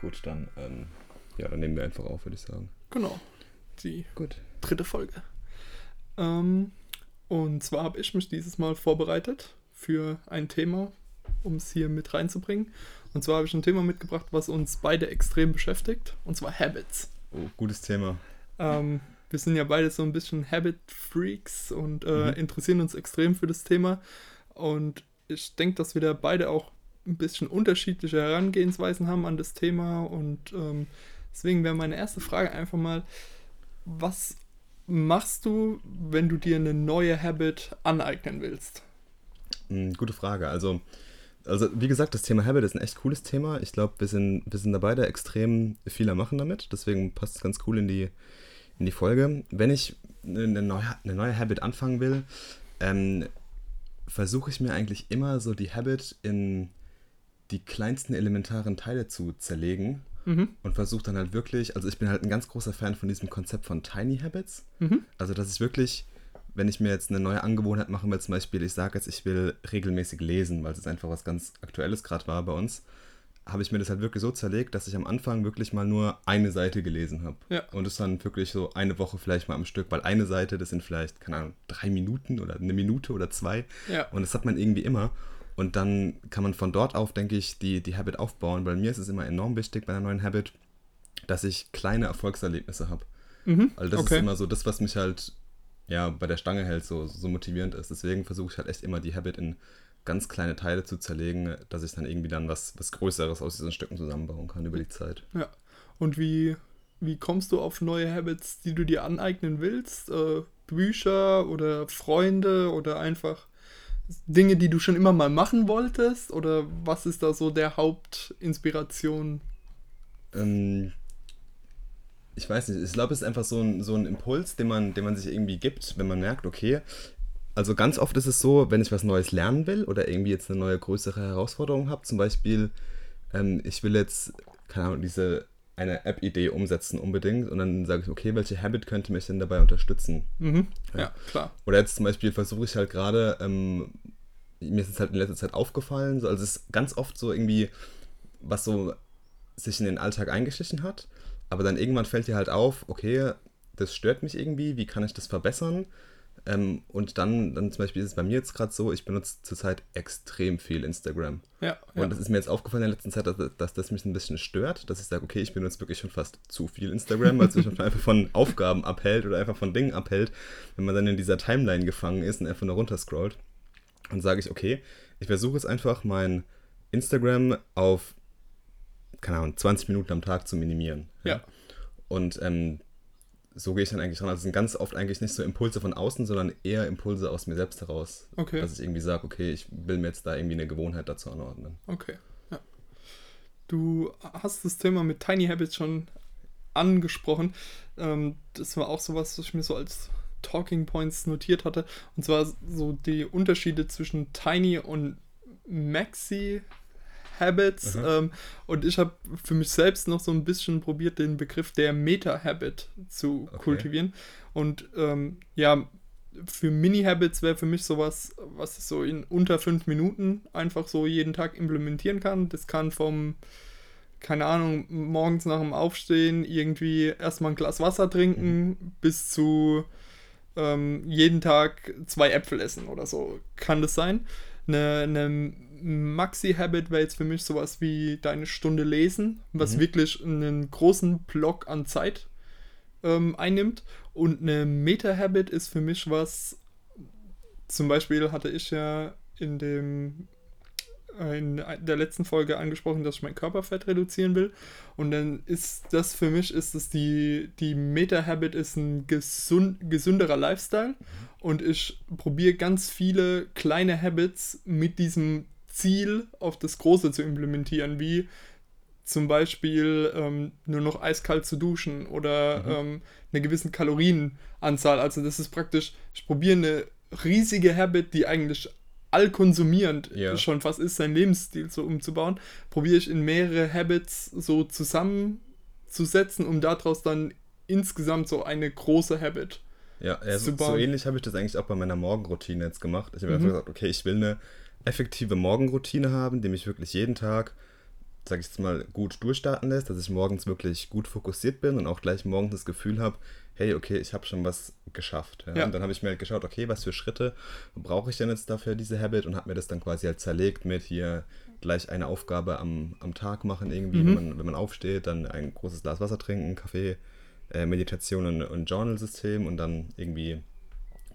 Gut, dann, ähm, ja, dann nehmen wir einfach auf, würde ich sagen. Genau. Die Gut. dritte Folge. Ähm, und zwar habe ich mich dieses Mal vorbereitet für ein Thema, um es hier mit reinzubringen. Und zwar habe ich ein Thema mitgebracht, was uns beide extrem beschäftigt, und zwar Habits. Oh, gutes Thema. Ähm, wir sind ja beide so ein bisschen Habit-Freaks und äh, Mhm. interessieren uns extrem für das Thema. Und ich denke, dass wir da beide auch ein bisschen unterschiedliche Herangehensweisen haben an das Thema. Und ähm, deswegen wäre meine erste Frage einfach mal, was machst du, wenn du dir eine neue Habit aneignen willst? Hm, gute Frage. Also, also, wie gesagt, das Thema Habit ist ein echt cooles Thema. Ich glaube, wir sind, wir sind da beide extrem viel am Machen damit. Deswegen passt es ganz cool in die, in die Folge. Wenn ich eine neue, eine neue Habit anfangen will, ähm, versuche ich mir eigentlich immer so die Habit in die kleinsten elementaren Teile zu zerlegen Mhm. und versuche dann halt wirklich, also ich bin halt ein ganz großer Fan von diesem Konzept von Tiny Habits. Mhm. Also, dass ich wirklich, wenn ich mir jetzt eine neue Angewohnheit machen will, zum Beispiel, ich sage jetzt, ich will regelmäßig lesen, weil es einfach was ganz Aktuelles gerade war bei uns, habe ich mir das halt wirklich so zerlegt, dass ich am Anfang wirklich mal nur eine Seite gelesen habe. Ja. Und das dann wirklich so eine Woche vielleicht mal am Stück, weil eine Seite, das sind vielleicht, keine Ahnung, drei Minuten oder eine Minute oder zwei. Ja. Und das hat man irgendwie immer. Und dann kann man von dort auf, denke ich, die, die Habit aufbauen. Weil mir ist es immer enorm wichtig bei einer neuen Habit, dass ich kleine Erfolgserlebnisse habe. Mhm. Also das Okay. ist immer so das, was mich halt ja bei der Stange hält, so, so motivierend ist. Deswegen versuche ich halt echt immer die Habit in ganz kleine Teile zu zerlegen, dass ich dann irgendwie dann was, was Größeres aus diesen Stücken zusammenbauen kann über die Zeit. Ja. Und wie, wie kommst du auf neue Habits, die du dir aneignen willst? Äh, Bücher oder Freunde oder einfach Dinge, die du schon immer mal machen wolltest? Oder was ist da so der Hauptinspiration? Ähm, ich weiß nicht, ich glaube, es ist einfach so ein, so ein Impuls, den man, den man sich irgendwie gibt, wenn man merkt, okay, also ganz oft ist es so, wenn ich was Neues lernen will oder irgendwie jetzt eine neue, größere Herausforderung habe, zum Beispiel, ähm, ich will jetzt, keine Ahnung, diese eine App-Idee umsetzen unbedingt und dann sage ich, okay, welche Habit könnte mich denn dabei unterstützen? Mhm. Ja. Ja. klar. Oder jetzt zum Beispiel versuche ich halt gerade, ähm, mir ist es halt in letzter Zeit aufgefallen, so, also es ist ganz oft so irgendwie, was so sich in den Alltag eingeschlichen hat, aber dann irgendwann fällt dir halt auf, okay, das stört mich irgendwie, wie kann ich das verbessern? Ähm, und dann, dann zum Beispiel ist es bei mir jetzt gerade so, ich benutze zurzeit extrem viel Instagram. Ja. Und ja. das ist mir jetzt aufgefallen in der letzten Zeit, dass, dass das mich ein bisschen stört, dass ich sage, okay, ich benutze wirklich schon fast zu viel Instagram, weil es mich einfach von Aufgaben abhält oder einfach von Dingen abhält, wenn man dann in dieser Timeline gefangen ist und einfach nur runterscrollt. Und sage ich, okay, ich versuche jetzt einfach mein Instagram auf, keine Ahnung, 20 Minuten am Tag zu minimieren. Ja. Und ähm, so gehe ich dann eigentlich ran. Also es sind ganz oft eigentlich nicht so Impulse von außen, sondern eher Impulse aus mir selbst heraus. Okay. Dass ich irgendwie sage, okay, ich will mir jetzt da irgendwie eine Gewohnheit dazu anordnen. Okay, ja. Du hast das Thema mit Tiny Habits schon angesprochen. Ähm, das war auch sowas, was ich mir so als Talking Points notiert hatte. Und zwar so die Unterschiede zwischen Tiny und Maxi Habits. Mhm. Ähm, und ich habe für mich selbst noch so ein bisschen probiert, den Begriff der Meta-Habit zu Okay. kultivieren. Und ähm, ja, für Mini-Habits wäre für mich sowas, was ich so in unter fünf Minuten einfach so jeden Tag implementieren kann. Das kann vom, keine Ahnung, morgens nach dem Aufstehen irgendwie erstmal ein Glas Wasser trinken bis zu ähm, jeden Tag zwei Äpfel essen oder so. Kann das sein? Eine, eine Maxi-Habit wäre jetzt für mich sowas wie deine Stunde lesen, was Mhm. wirklich einen großen Block an Zeit ähm, einnimmt. Und eine Meta-Habit ist für mich was, zum Beispiel hatte ich ja in dem in der letzten Folge angesprochen, dass ich mein Körperfett reduzieren will. Und dann ist das für mich, ist es die, die Meta-Habit ist ein gesund, gesünderer Lifestyle. Und ich probiere ganz viele kleine Habits mit diesem Ziel auf das Große zu implementieren, wie zum Beispiel ähm, nur noch eiskalt zu duschen oder Mhm. ähm, eine gewisse Kalorienanzahl. Also das ist praktisch, ich probiere eine riesige Habit, die eigentlich allkonsumierend Ja. schon fast ist, seinen Lebensstil so umzubauen, probiere ich in mehrere Habits so zusammenzusetzen, um daraus dann insgesamt so eine große Habit. Ja, ja so, Super. so ähnlich habe ich das eigentlich auch bei meiner Morgenroutine jetzt gemacht. Ich habe Mhm. einfach gesagt, okay, ich will eine effektive Morgenroutine haben, die mich wirklich jeden Tag sag ich jetzt mal, gut durchstarten lässt, dass ich morgens wirklich gut fokussiert bin und auch gleich morgens das Gefühl habe, hey, okay, ich habe schon was geschafft. Ja? Ja. Und dann habe ich mir halt geschaut, okay, was für Schritte brauche ich denn jetzt dafür, diese Habit und habe mir das dann quasi halt zerlegt mit hier gleich eine Aufgabe am, am Tag machen irgendwie, mhm. wenn, man, wenn man aufsteht, dann ein großes Glas Wasser trinken, Kaffee, äh, Meditation und, und Journal-System und dann irgendwie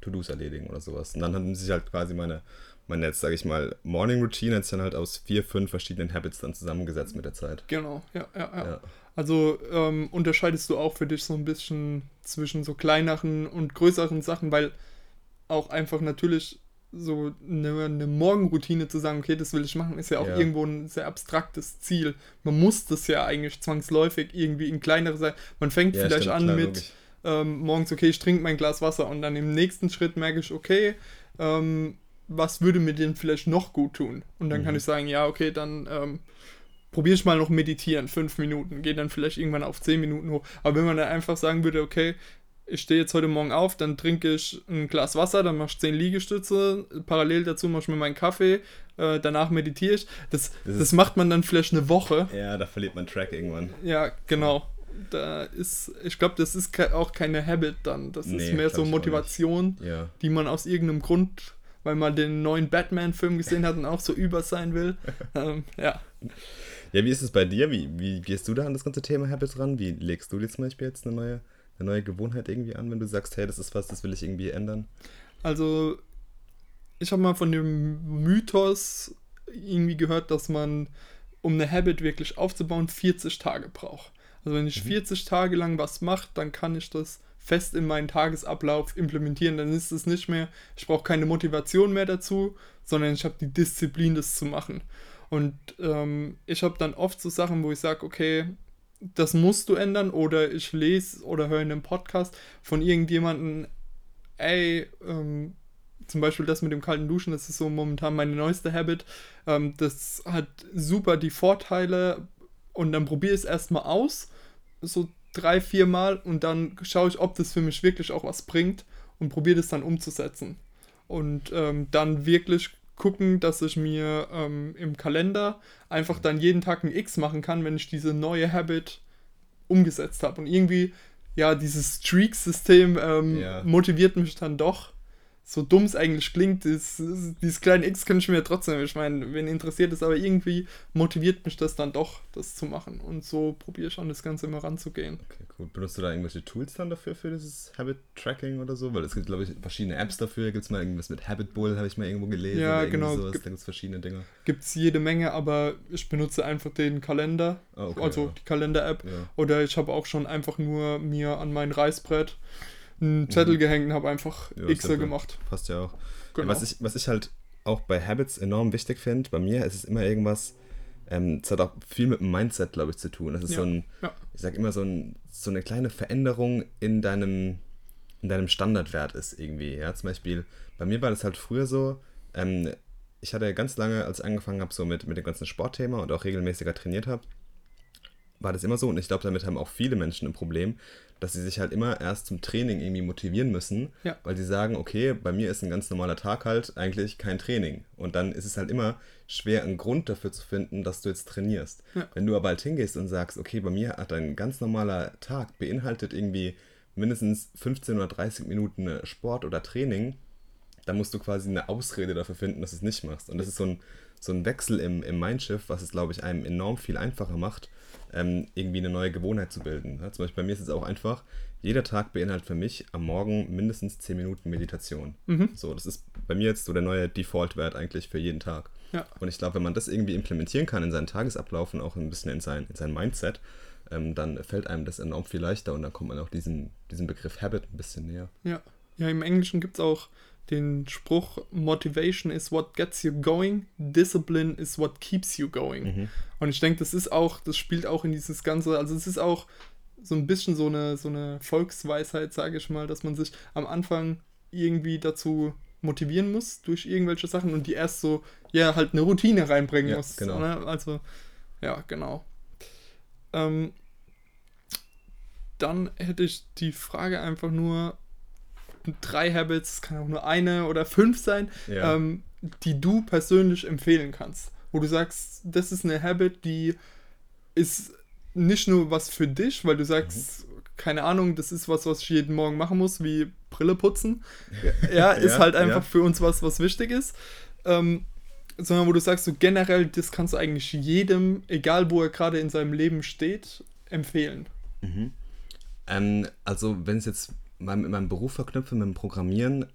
To-Dos erledigen oder sowas. Und dann haben sich halt quasi meine, meine jetzt, sage ich mal, Morning Routine jetzt dann halt aus vier, fünf verschiedenen Habits dann zusammengesetzt mit der Zeit. Genau, ja, ja, ja. ja. Also ähm, unterscheidest du auch für dich so ein bisschen zwischen so kleineren und größeren Sachen, weil auch einfach natürlich so eine, eine, Morgenroutine zu sagen, okay, das will ich machen, ist ja auch ja. irgendwo ein sehr abstraktes Ziel. Man muss das ja eigentlich zwangsläufig irgendwie in kleinere sein. Man fängt ja, vielleicht stimmt, an klar, mit ähm, morgens, okay, ich trinke mein Glas Wasser und dann im nächsten Schritt merke ich, okay, ähm, was würde mir denn vielleicht noch gut tun? Und dann mhm. kann ich sagen, ja, okay, dann ähm, probiere ich mal noch meditieren, fünf Minuten, gehe dann vielleicht irgendwann auf zehn Minuten hoch. Aber wenn man dann einfach sagen würde, okay, ich stehe jetzt heute Morgen auf, dann trinke ich ein Glas Wasser, dann mache ich zehn Liegestütze, parallel dazu mache ich mir meinen Kaffee, äh, danach meditiere ich. Das, das, das, macht man dann vielleicht eine Woche. Ja, da verliert man Track irgendwann. Ja, genau. Da ist, ich glaube, das ist auch keine Habit dann. Das nee, ist mehr so Motivation, ja. die man aus irgendeinem Grund, weil man den neuen Batman-Film gesehen hat und auch so über sein will. ähm, ja. Ja, wie ist es bei dir? Wie, wie gehst du da an das ganze Thema Habits ran? Wie legst du dir zum Beispiel jetzt eine neue, eine neue Gewohnheit irgendwie an, wenn du sagst, hey, das ist was, das will ich irgendwie ändern? Also, ich habe mal von dem Mythos irgendwie gehört, dass man, um eine Habit wirklich aufzubauen, 40 Tage braucht. Also wenn ich mhm. 40 Tage lang was mache, dann kann ich das fest in meinen Tagesablauf implementieren. Dann ist es nicht mehr, ich brauche keine Motivation mehr dazu, sondern ich habe die Disziplin, das zu machen. Und ähm, ich habe dann oft so Sachen, wo ich sage, okay, das musst du ändern oder ich lese oder höre in einem Podcast von irgendjemandem, ey, ähm, zum Beispiel das mit dem kalten Duschen, das ist so momentan meine neueste Habit. Ähm, das hat super die Vorteile und dann probiere ich es erstmal aus, so drei, vier Mal und dann schaue ich, ob das für mich wirklich auch was bringt und probiere das dann umzusetzen. Und ähm, dann wirklich gucken, dass ich mir ähm, im Kalender einfach dann jeden Tag ein X machen kann, wenn ich diese neue Habit umgesetzt habe. Und irgendwie, ja, dieses Streak-System ähm, ja. motiviert mich dann doch so dumm es eigentlich klingt, dieses, dieses kleine X kann ich mir trotzdem, ich meine, wenn interessiert ist, aber irgendwie motiviert mich das dann doch, das zu machen. Und so probiere ich an das Ganze immer ranzugehen. Okay, gut. Benutzt du da irgendwelche Tools dann dafür, für dieses Habit-Tracking oder so? Weil es gibt, glaube ich, verschiedene Apps dafür. Gibt es mal irgendwas mit Habit Bull, habe ich mal irgendwo gelesen. Ja, genau. Sowas. Gibt es verschiedene Dinge. Gibt es jede Menge, aber ich benutze einfach den Kalender, oh, okay, also ja. die Kalender-App. Ja. Oder ich habe auch schon einfach nur mir an mein Reißbrett einen Zettel mhm. gehängt und habe einfach ja, Xe gemacht. Passt ja auch. Genau. was, ich, was ich halt auch bei Habits enorm wichtig finde, bei mir ist es immer irgendwas, ähm, es hat auch viel mit dem Mindset, glaube ich, zu tun. Das ist ja. so ein, ja. ich sage immer, so, ein, so eine kleine Veränderung in deinem, in deinem Standardwert ist irgendwie. Ja, zum Beispiel, bei mir war das halt früher so, ähm, ich hatte ganz lange, als ich angefangen habe, so mit, mit dem ganzen Sportthema und auch regelmäßiger trainiert habe, war das immer so und ich glaube, damit haben auch viele Menschen ein Problem, dass sie sich halt immer erst zum Training irgendwie motivieren müssen, ja. weil sie sagen, okay, bei mir ist ein ganz normaler Tag halt eigentlich kein Training. Und dann ist es halt immer schwer, einen Grund dafür zu finden, dass du jetzt trainierst. Ja. Wenn du aber halt hingehst und sagst, okay, bei mir hat ein ganz normaler Tag beinhaltet irgendwie mindestens 15 oder 30 Minuten Sport oder Training, dann musst du quasi eine Ausrede dafür finden, dass du es nicht machst. Und das ist so ein, so ein Wechsel im, im Mindshift, was es, glaube ich, einem enorm viel einfacher macht, ähm, irgendwie eine neue Gewohnheit zu bilden. Ja, zum Beispiel bei mir ist es auch einfach, jeder Tag beinhaltet für mich am Morgen mindestens 10 Minuten Meditation. Mhm. So, das ist bei mir jetzt so der neue Default-Wert eigentlich für jeden Tag. Ja. Und ich glaube, wenn man das irgendwie implementieren kann in seinen Tagesablauf und auch ein bisschen in sein, in sein Mindset, ähm, dann fällt einem das enorm viel leichter und dann kommt man auch diesem, diesem Begriff Habit ein bisschen näher. Ja, ja im Englischen gibt es auch den Spruch, Motivation is what gets you going, Discipline is what keeps you going. Mhm. Und ich denke, das ist auch, das spielt auch in dieses Ganze, also es ist auch so ein bisschen so eine, so eine Volksweisheit, sage ich mal, dass man sich am Anfang irgendwie dazu motivieren muss durch irgendwelche Sachen und die erst so, ja, halt eine Routine reinbringen ja, muss. Genau. Ne? Also, ja, genau. Ähm, dann hätte ich die Frage einfach nur, drei Habits, kann auch nur eine oder fünf sein, ja. ähm, die du persönlich empfehlen kannst. Wo du sagst, das ist eine Habit, die ist nicht nur was für dich, weil du sagst, mhm. keine Ahnung, das ist was, was ich jeden Morgen machen muss, wie Brille putzen. Ja, ist ja, halt einfach ja. für uns was, was wichtig ist. Ähm, sondern wo du sagst, so generell, das kannst du eigentlich jedem, egal wo er gerade in seinem Leben steht, empfehlen. Mhm. Ähm, also, wenn es jetzt mal mit meinem Beruf verknüpfe, mit dem Programmieren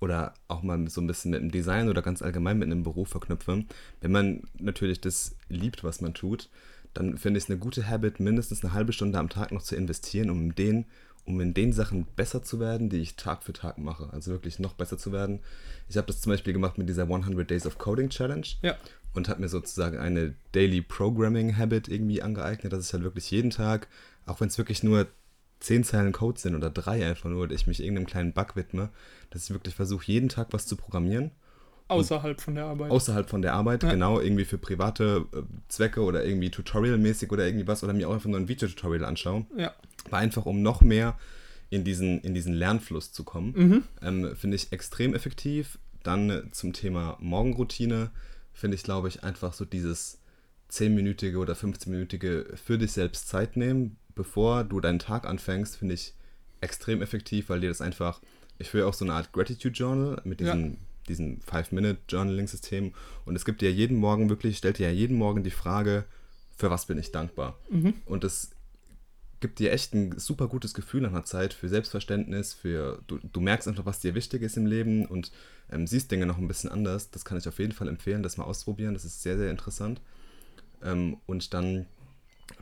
oder auch mal so ein bisschen mit dem Design oder ganz allgemein mit einem Beruf verknüpfe, wenn man natürlich das liebt, was man tut, dann finde ich es eine gute Habit, mindestens eine halbe Stunde am Tag noch zu investieren, um den um in den Sachen besser zu werden, die ich Tag für Tag mache. Also wirklich noch besser zu werden. Ich habe das zum Beispiel gemacht mit dieser 100 Days of Coding Challenge. Ja. Und habe mir sozusagen eine Daily Programming Habit irgendwie angeeignet, dass ich halt wirklich jeden Tag, auch wenn es wirklich nur zehn Zeilen Code sind oder drei einfach nur, ich mich irgendeinem kleinen Bug widme, dass ich wirklich versuche, jeden Tag was zu programmieren. Außerhalb von der Arbeit. Außerhalb von der Arbeit, ja. genau, irgendwie für private äh, Zwecke oder irgendwie tutorialmäßig oder irgendwie was oder mir auch einfach nur ein Videotutorial anschauen. Ja. War einfach, um noch mehr in diesen, in diesen Lernfluss zu kommen. Mhm. Ähm, finde ich extrem effektiv. Dann äh, zum Thema Morgenroutine finde ich, glaube ich, einfach so dieses 10-minütige oder 15-minütige für dich selbst Zeit nehmen, bevor du deinen Tag anfängst, finde ich extrem effektiv, weil dir das einfach, ich führe auch so eine Art Gratitude Journal mit diesem, ja. diesem Five-Minute-Journaling-System und es gibt dir jeden Morgen wirklich, stellt dir ja jeden Morgen die Frage, für was bin ich dankbar? Mhm. Und das gibt dir echt ein super gutes Gefühl nach einer Zeit für Selbstverständnis, für du, du merkst einfach, was dir wichtig ist im Leben und ähm, siehst Dinge noch ein bisschen anders. Das kann ich auf jeden Fall empfehlen, das mal ausprobieren. Das ist sehr, sehr interessant. Ähm, und dann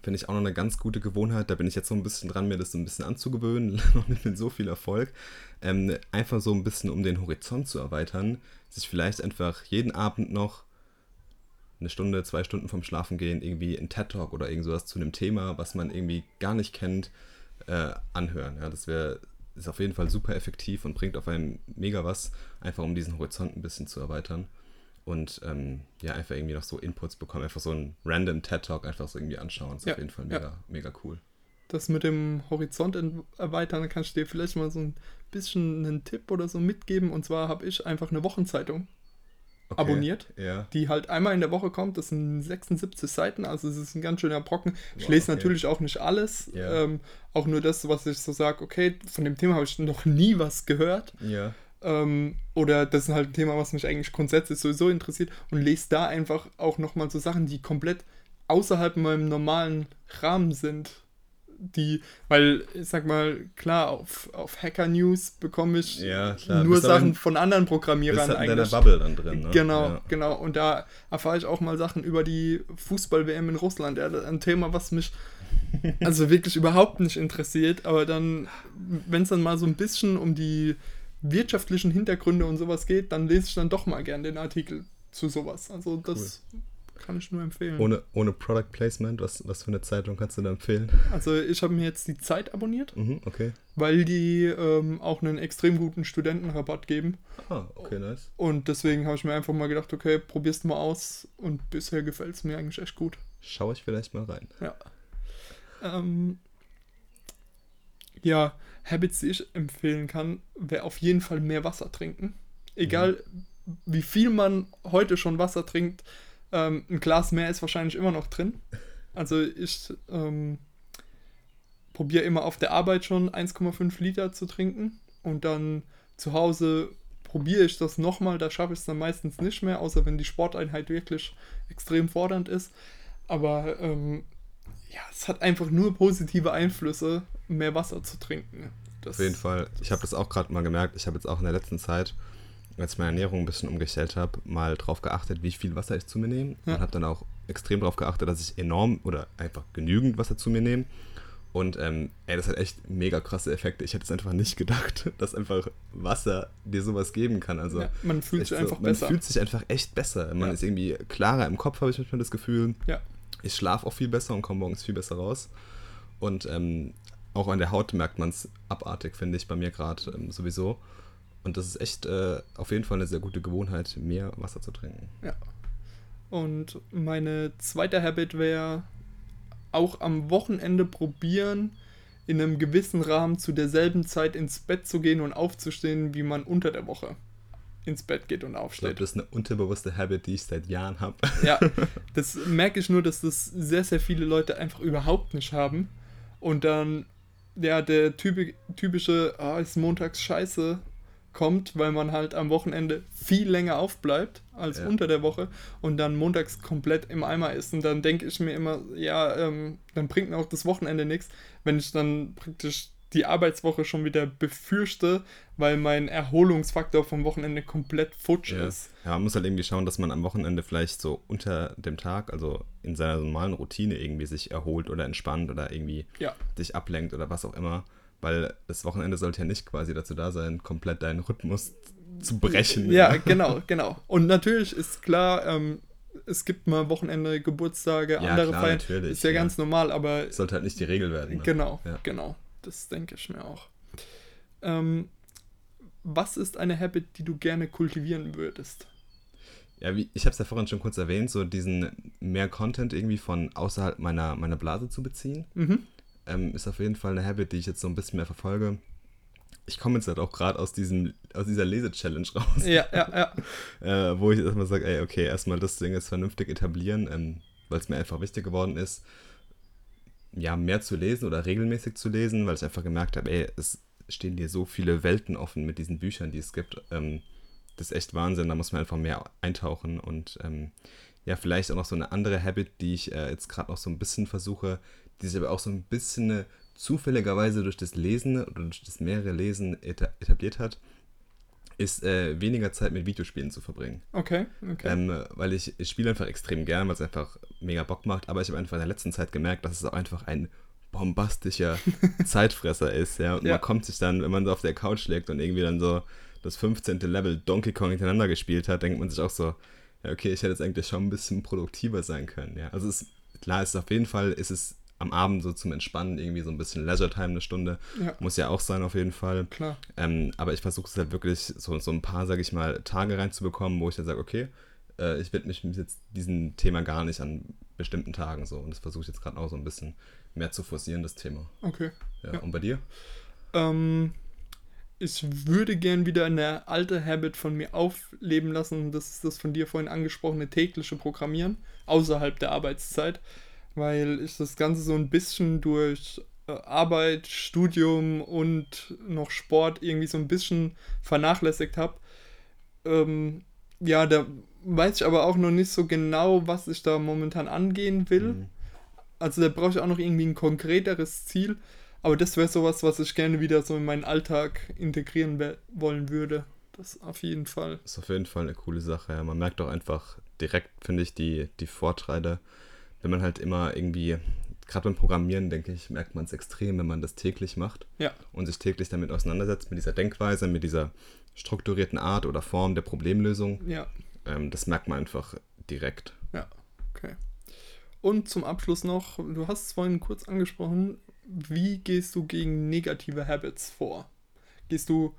finde ich auch noch eine ganz gute Gewohnheit, da bin ich jetzt so ein bisschen dran, mir das so ein bisschen anzugewöhnen, noch nicht mit so viel Erfolg. Ähm, einfach so ein bisschen, um den Horizont zu erweitern, sich vielleicht einfach jeden Abend noch eine Stunde, zwei Stunden vom Schlafengehen irgendwie ein TED-Talk oder irgend sowas zu einem Thema, was man irgendwie gar nicht kennt, äh, anhören. Ja, das wäre ist auf jeden Fall super effektiv und bringt auf einen mega was, einfach um diesen Horizont ein bisschen zu erweitern. Und ähm, ja, einfach irgendwie noch so Inputs bekommen, einfach so ein random TED-Talk einfach so irgendwie anschauen. Ist ja, auf jeden Fall mega, ja. mega cool. Das mit dem Horizont erweitern, kannst du dir vielleicht mal so ein bisschen einen Tipp oder so mitgeben. Und zwar habe ich einfach eine Wochenzeitung okay, abonniert, ja. die halt einmal in der Woche kommt. Das sind 76 Seiten, also es ist ein ganz schöner Brocken. Ich lese okay. natürlich auch nicht alles, ähm, auch nur das, was ich so sage, okay, von dem Thema habe ich noch nie was gehört. Ja. Ähm, oder das ist halt ein Thema, was mich eigentlich grundsätzlich sowieso interessiert und lese da einfach auch nochmal so Sachen, die komplett außerhalb meinem normalen Rahmen sind die, weil ich sag mal, klar, auf, auf Hacker News bekomme ich ja, nur Sachen in, von anderen Programmierern halt in deiner Bubble dann drin. Ne? Genau, ja. genau. Und da erfahre ich auch mal Sachen über die Fußball-WM in Russland. Ja, ein Thema, was mich also wirklich überhaupt nicht interessiert. Aber dann, wenn es dann mal so ein bisschen um die wirtschaftlichen Hintergründe und sowas geht, dann lese ich dann doch mal gern den Artikel zu sowas. Also das cool. Kann ich nur empfehlen. Ohne, ohne Product Placement, was, was für eine Zeitung kannst du da empfehlen? Also ich habe mir jetzt die Zeit abonniert. Mhm, okay. Weil die ähm, auch einen extrem guten Studentenrabatt geben. Ah, okay, nice. Und deswegen habe ich mir einfach mal gedacht, okay, probier's mal aus. Und bisher gefällt es mir eigentlich echt gut. Schaue ich vielleicht mal rein. Ja. Ähm, ja, Habits, die ich empfehlen kann, wäre auf jeden Fall mehr Wasser trinken. Egal, mhm. wie viel man heute schon Wasser trinkt, ähm, ein Glas mehr ist wahrscheinlich immer noch drin. Also ich ähm, probiere immer auf der Arbeit schon 1,5 Liter zu trinken und dann zu Hause probiere ich das nochmal. Da schaffe ich es dann meistens nicht mehr, außer wenn die Sporteinheit wirklich extrem fordernd ist. Aber ähm, ja, es hat einfach nur positive Einflüsse, mehr Wasser zu trinken. Das, Auf jeden Fall. Ich habe das auch gerade mal gemerkt. Ich habe jetzt auch in der letzten Zeit als ich meine Ernährung ein bisschen umgestellt habe, mal drauf geachtet, wie viel Wasser ich zu mir nehme. Ja. Und habe dann auch extrem darauf geachtet, dass ich enorm oder einfach genügend Wasser zu mir nehme. Und ähm, ey, das hat echt mega krasse Effekte. Ich hätte es einfach nicht gedacht, dass einfach Wasser dir sowas geben kann. Also ja, man fühlt sich einfach man besser. Man fühlt sich einfach echt besser. Man ja. ist irgendwie klarer im Kopf, habe ich manchmal das Gefühl. Ja. Ich schlafe auch viel besser und komme morgens viel besser raus. Und ähm, auch an der Haut merkt man es abartig, finde ich, bei mir gerade ähm, sowieso. Und das ist echt äh, auf jeden Fall eine sehr gute Gewohnheit, mehr Wasser zu trinken. Ja. Und meine zweite Habit wäre auch am Wochenende probieren, in einem gewissen Rahmen zu derselben Zeit ins Bett zu gehen und aufzustehen, wie man unter der Woche ins Bett geht und Ich glaube, aufsteht. das ist eine unterbewusste Habit, die ich seit Jahren habe. Ja, das merke ich nur, dass das sehr, sehr viele Leute einfach überhaupt nicht haben. Und dann, ja, der typi- typische, ah, ist montags scheiße, kommt, weil man halt am Wochenende viel länger aufbleibt als Ja. unter der Woche und dann montags komplett im Eimer ist. Und dann denke ich mir immer, ja, ähm, dann bringt mir auch das Wochenende nichts, wenn ich dann praktisch die Arbeitswoche schon wieder befürchte, weil mein Erholungsfaktor vom Wochenende komplett futsch Ja. ist. Ja, man muss halt irgendwie schauen, dass man am Wochenende vielleicht so unter dem Tag, also in seiner normalen Routine irgendwie sich erholt oder entspannt oder irgendwie Ja. dich ablenkt oder was auch immer. Weil das Wochenende sollte ja nicht quasi dazu da sein, komplett deinen Rhythmus zu brechen. Ja, genau, genau. Und natürlich ist klar, ähm, es gibt mal Wochenende, Geburtstage, Ja, andere klar, Feiern. natürlich, Ist ja, ja. ganz normal, aber sollte halt nicht die Regel werden. Ne? genau, Ja. genau. Das denke ich mir auch. Ähm, was ist eine Habit, die du gerne kultivieren würdest? Ja, wie, ich habe es ja vorhin schon kurz erwähnt, so diesen mehr Content irgendwie von außerhalb meiner, meiner Blase zu beziehen. Mhm. ähm, ist auf jeden Fall eine Habit, die ich jetzt so ein bisschen mehr verfolge. Ich komme jetzt halt auch gerade aus, diesem- aus dieser Lese-Challenge raus, Ja, ja, ja. äh, wo ich erstmal sage, ey, okay, erstmal das Ding jetzt vernünftig etablieren, ähm, weil es mir einfach wichtig geworden ist, ja, mehr zu lesen oder regelmäßig zu lesen, weil ich einfach gemerkt habe, ey, es stehen dir so viele Welten offen mit diesen Büchern, die es gibt. Ähm, das ist echt Wahnsinn, da muss man einfach mehr eintauchen und ähm, ja, vielleicht auch noch so eine andere Habit, die ich äh, jetzt gerade noch so ein bisschen versuche, die sich aber auch so ein bisschen zufälligerweise durch das Lesen oder durch das mehrere Lesen eta etabliert hat, ist äh, weniger Zeit mit Videospielen zu verbringen. Okay, okay. Ähm, weil ich, ich spiele einfach extrem gern, weil es einfach mega Bock macht, aber ich habe einfach in der letzten Zeit gemerkt, dass es auch einfach ein bombastischer Zeitfresser ist, ja. Und Ja. man kommt sich dann, wenn man so auf der Couch liegt und irgendwie dann so das 15. Level Donkey Kong hintereinander gespielt hat, denkt man sich auch so, ja, okay, ich hätte jetzt eigentlich schon ein bisschen produktiver sein können, ja. Also es ist, klar, es ist auf jeden Fall, ist es am Abend so zum Entspannen irgendwie so ein bisschen Leisure Time eine Stunde, ja, muss ja auch sein auf jeden Fall. klar. Ähm, aber ich versuche es halt wirklich so, so ein paar, sage ich mal, Tage reinzubekommen, wo ich dann sage, okay, äh, ich widme mich jetzt diesem Thema gar nicht an bestimmten Tagen so. Und das versuche ich jetzt gerade auch so ein bisschen mehr zu forcieren, das Thema. Okay. Ja. Ja. Und bei dir? Ähm, ich würde gern wieder eine alte Habit von mir aufleben lassen. Das ist das von dir vorhin angesprochene tägliche Programmieren außerhalb der Arbeitszeit, weil ich das Ganze so ein bisschen durch äh, Arbeit, Studium und noch Sport irgendwie so ein bisschen vernachlässigt habe. Ähm, ja, da weiß ich aber auch noch nicht so genau, was ich da momentan angehen will. Mhm. Also da brauche ich auch noch irgendwie ein konkreteres Ziel. Aber das wäre sowas, was ich gerne wieder so in meinen Alltag integrieren wollen würde. Das auf jeden Fall. Ist auf jeden Fall eine coole Sache. Ja. Man merkt auch einfach direkt, finde ich, die, die Vorteile, wenn man halt immer irgendwie, gerade beim Programmieren, denke ich, merkt man es extrem, wenn man das täglich macht. Ja. und sich täglich damit auseinandersetzt, mit dieser Denkweise, mit dieser strukturierten Art oder Form der Problemlösung, Ja, ähm, das merkt man einfach direkt. ja, okay. Und zum Abschluss noch, du hast es vorhin kurz angesprochen, wie gehst du gegen negative Habits vor? Gehst du,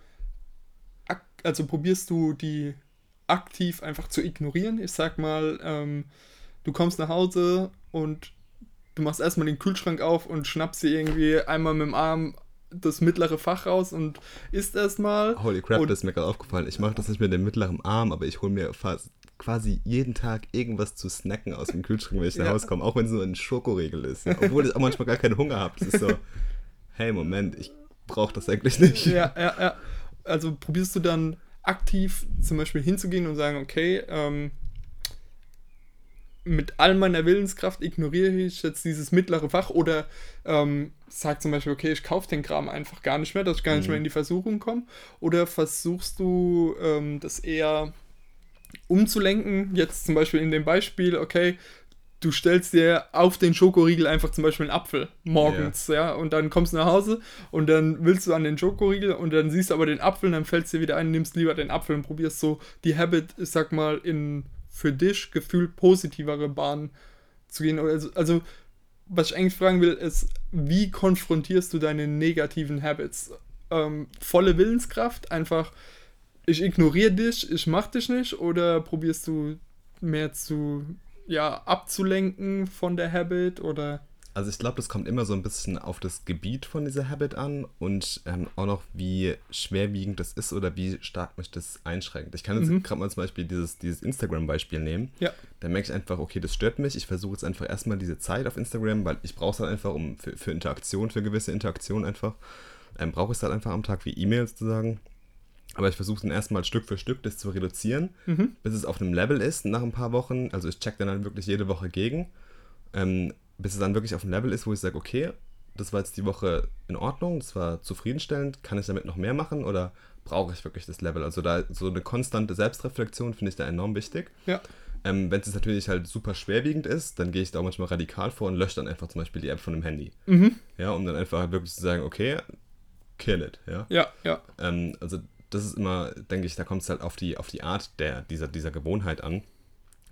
also probierst du die aktiv einfach zu ignorieren? Ich sag mal, ähm, du kommst nach Hause und du machst erstmal den Kühlschrank auf und schnappst dir irgendwie einmal mit dem Arm das mittlere Fach raus und isst erstmal. Holy crap, Und- das ist mir gerade aufgefallen. Ich mache das nicht mit dem mittleren Arm, aber ich hole mir fast quasi jeden Tag irgendwas zu snacken aus dem Kühlschrank, wenn ich nach Ja. Hause komme, auch wenn es nur ein Schokoriegel ist. Obwohl ich auch manchmal gar keinen Hunger habe. Das ist so, hey, Moment, ich brauche das eigentlich nicht. Ja, ja, ja. Also probierst du dann aktiv zum Beispiel hinzugehen und sagen, okay, ähm, mit all meiner Willenskraft ignoriere ich jetzt dieses mittlere Fach oder ähm, sag zum Beispiel, okay, ich kaufe den Kram einfach gar nicht mehr, dass ich gar nicht Mhm. mehr in die Versuchung komme. Oder versuchst du ähm, das eher umzulenken, jetzt zum Beispiel in dem Beispiel, okay, du stellst dir auf den Schokoriegel einfach zum Beispiel einen Apfel morgens, ja, und dann kommst du nach Hause und dann willst du an den Schokoriegel und dann siehst du aber den Apfel und dann fällt es dir wieder ein, nimmst lieber den Apfel und probierst so die Habit, ich sag mal, in für dich gefühlt positivere Bahnen zu gehen. Also, also was ich eigentlich fragen will, ist, wie konfrontierst du deine negativen Habits? Ähm, volle Willenskraft, einfach, ich ignoriere dich, ich mach dich nicht, oder probierst du mehr zu, ja, abzulenken von der Habit oder Also ich glaube, das kommt immer so ein bisschen auf das Gebiet von dieser Habit an und ähm, auch noch, wie schwerwiegend das ist oder wie stark mich das einschränkt. Ich kann jetzt Mhm. gerade mal zum Beispiel dieses, dieses Instagram-Beispiel nehmen. Ja. Da merke ich einfach, okay, das stört mich. Ich versuche jetzt einfach erstmal diese Zeit auf Instagram, weil ich brauche es halt einfach um für, für Interaktion, für gewisse Interaktion einfach. Ähm, brauche ich es halt einfach am Tag wie E-Mail sozusagen. Aber ich versuche dann erstmal Stück für Stück das zu reduzieren, Mhm. bis es auf einem Level ist nach ein paar Wochen. Also ich check dann halt wirklich jede Woche gegen. Ähm, bis es dann wirklich auf einem Level ist, wo ich sage, okay, das war jetzt die Woche in Ordnung, das war zufriedenstellend, kann ich damit noch mehr machen oder brauche ich wirklich das Level? Also da so eine konstante Selbstreflexion finde ich da enorm wichtig. Ja. Ähm, Wenn es natürlich halt super schwerwiegend ist, dann gehe ich da auch manchmal radikal vor und lösche dann einfach zum Beispiel die App von dem Handy. Mhm. Ja, um dann einfach wirklich zu sagen, okay, kill it, ja. Ja, ja. Ähm, also das ist immer, denke ich, da kommt es halt auf die, auf die Art der, dieser, dieser Gewohnheit an.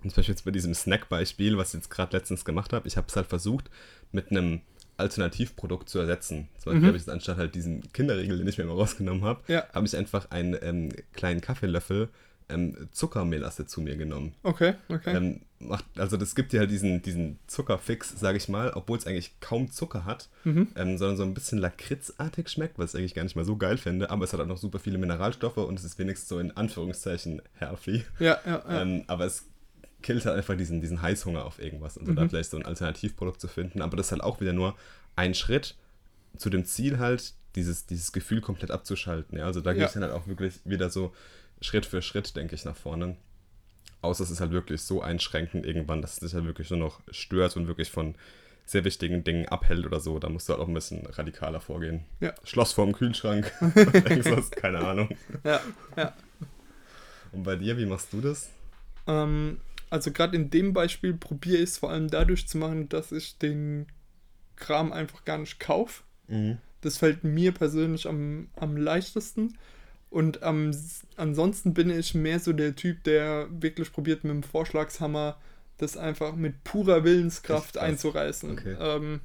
Und zum Beispiel jetzt bei diesem Snack-Beispiel, was ich jetzt gerade letztens gemacht habe, ich habe es halt versucht, mit einem Alternativprodukt zu ersetzen. Zum Beispiel Mhm. habe ich jetzt anstatt halt diesen Kinderriegel, den ich mir immer rausgenommen habe, Ja. habe ich einfach einen ähm, kleinen Kaffeelöffel ähm, Zuckermelasse zu mir genommen. Okay, okay. Ähm, macht, also das gibt dir halt diesen, diesen Zuckerfix, sage ich mal, obwohl es eigentlich kaum Zucker hat, Mhm. ähm, sondern so ein bisschen lakritzartig schmeckt, was ich eigentlich gar nicht mal so geil finde, aber es hat auch noch super viele Mineralstoffe und es ist wenigstens so in Anführungszeichen healthy. Ja, ja, ja. Ähm, aber es killt halt einfach diesen, diesen Heißhunger auf irgendwas und so Mhm. da vielleicht so ein Alternativprodukt zu finden, aber das ist halt auch wieder nur ein Schritt zu dem Ziel halt, dieses, dieses Gefühl komplett abzuschalten. Ja? Also da geht Ja. es dann halt auch wirklich wieder so Schritt für Schritt, denke ich, nach vorne. Außer es ist halt wirklich so einschränkend irgendwann, dass es dich halt wirklich nur noch stört und wirklich von sehr wichtigen Dingen abhält oder so. Da musst du halt auch ein bisschen radikaler vorgehen. Ja. Schloss vorm Kühlschrank. Irgendwas, keine Ahnung. ja, ja. Und bei dir, wie machst du das? Ähm, also gerade in dem Beispiel probiere ich es vor allem dadurch zu machen, dass ich den Kram einfach gar nicht kaufe. Das fällt mir persönlich am, am leichtesten. Und am, ansonsten bin ich mehr so der Typ, der wirklich probiert mit dem Vorschlagshammer das einfach mit purer Willenskraft einzureißen. Okay. Ähm,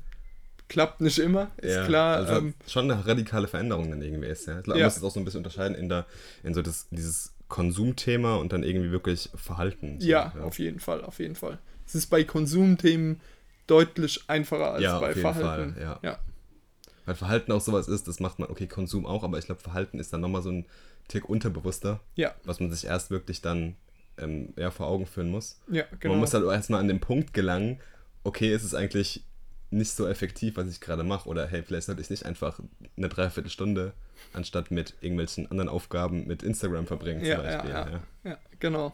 klappt nicht immer, ist Ja, klar. Also ähm, schon eine radikale Veränderung dann irgendwie ist, ja. Ich glaube, Ja. man muss es auch so ein bisschen unterscheiden in der, in so das, dieses Konsumthema und dann irgendwie wirklich Verhalten. So, ja, auf jeden Fall, auf jeden Fall. Es ist bei Konsumthemen deutlich einfacher als Ja, bei auf jeden Verhalten. Fall, ja. ja. Weil Verhalten auch sowas ist, das macht man, okay, Konsum auch, aber ich glaube, Verhalten ist dann nochmal so ein Tick unterbewusster, Ja, was man sich erst wirklich dann ähm, ja, vor Augen führen muss. ja, genau. Man muss halt erstmal an den Punkt gelangen, okay, ist es eigentlich nicht so effektiv, was ich gerade mache, oder hey, vielleicht sollte ich nicht einfach eine Dreiviertelstunde anstatt mit irgendwelchen anderen Aufgaben mit Instagram verbringen, zum Ja, Beispiel. ja, ja. ja, genau.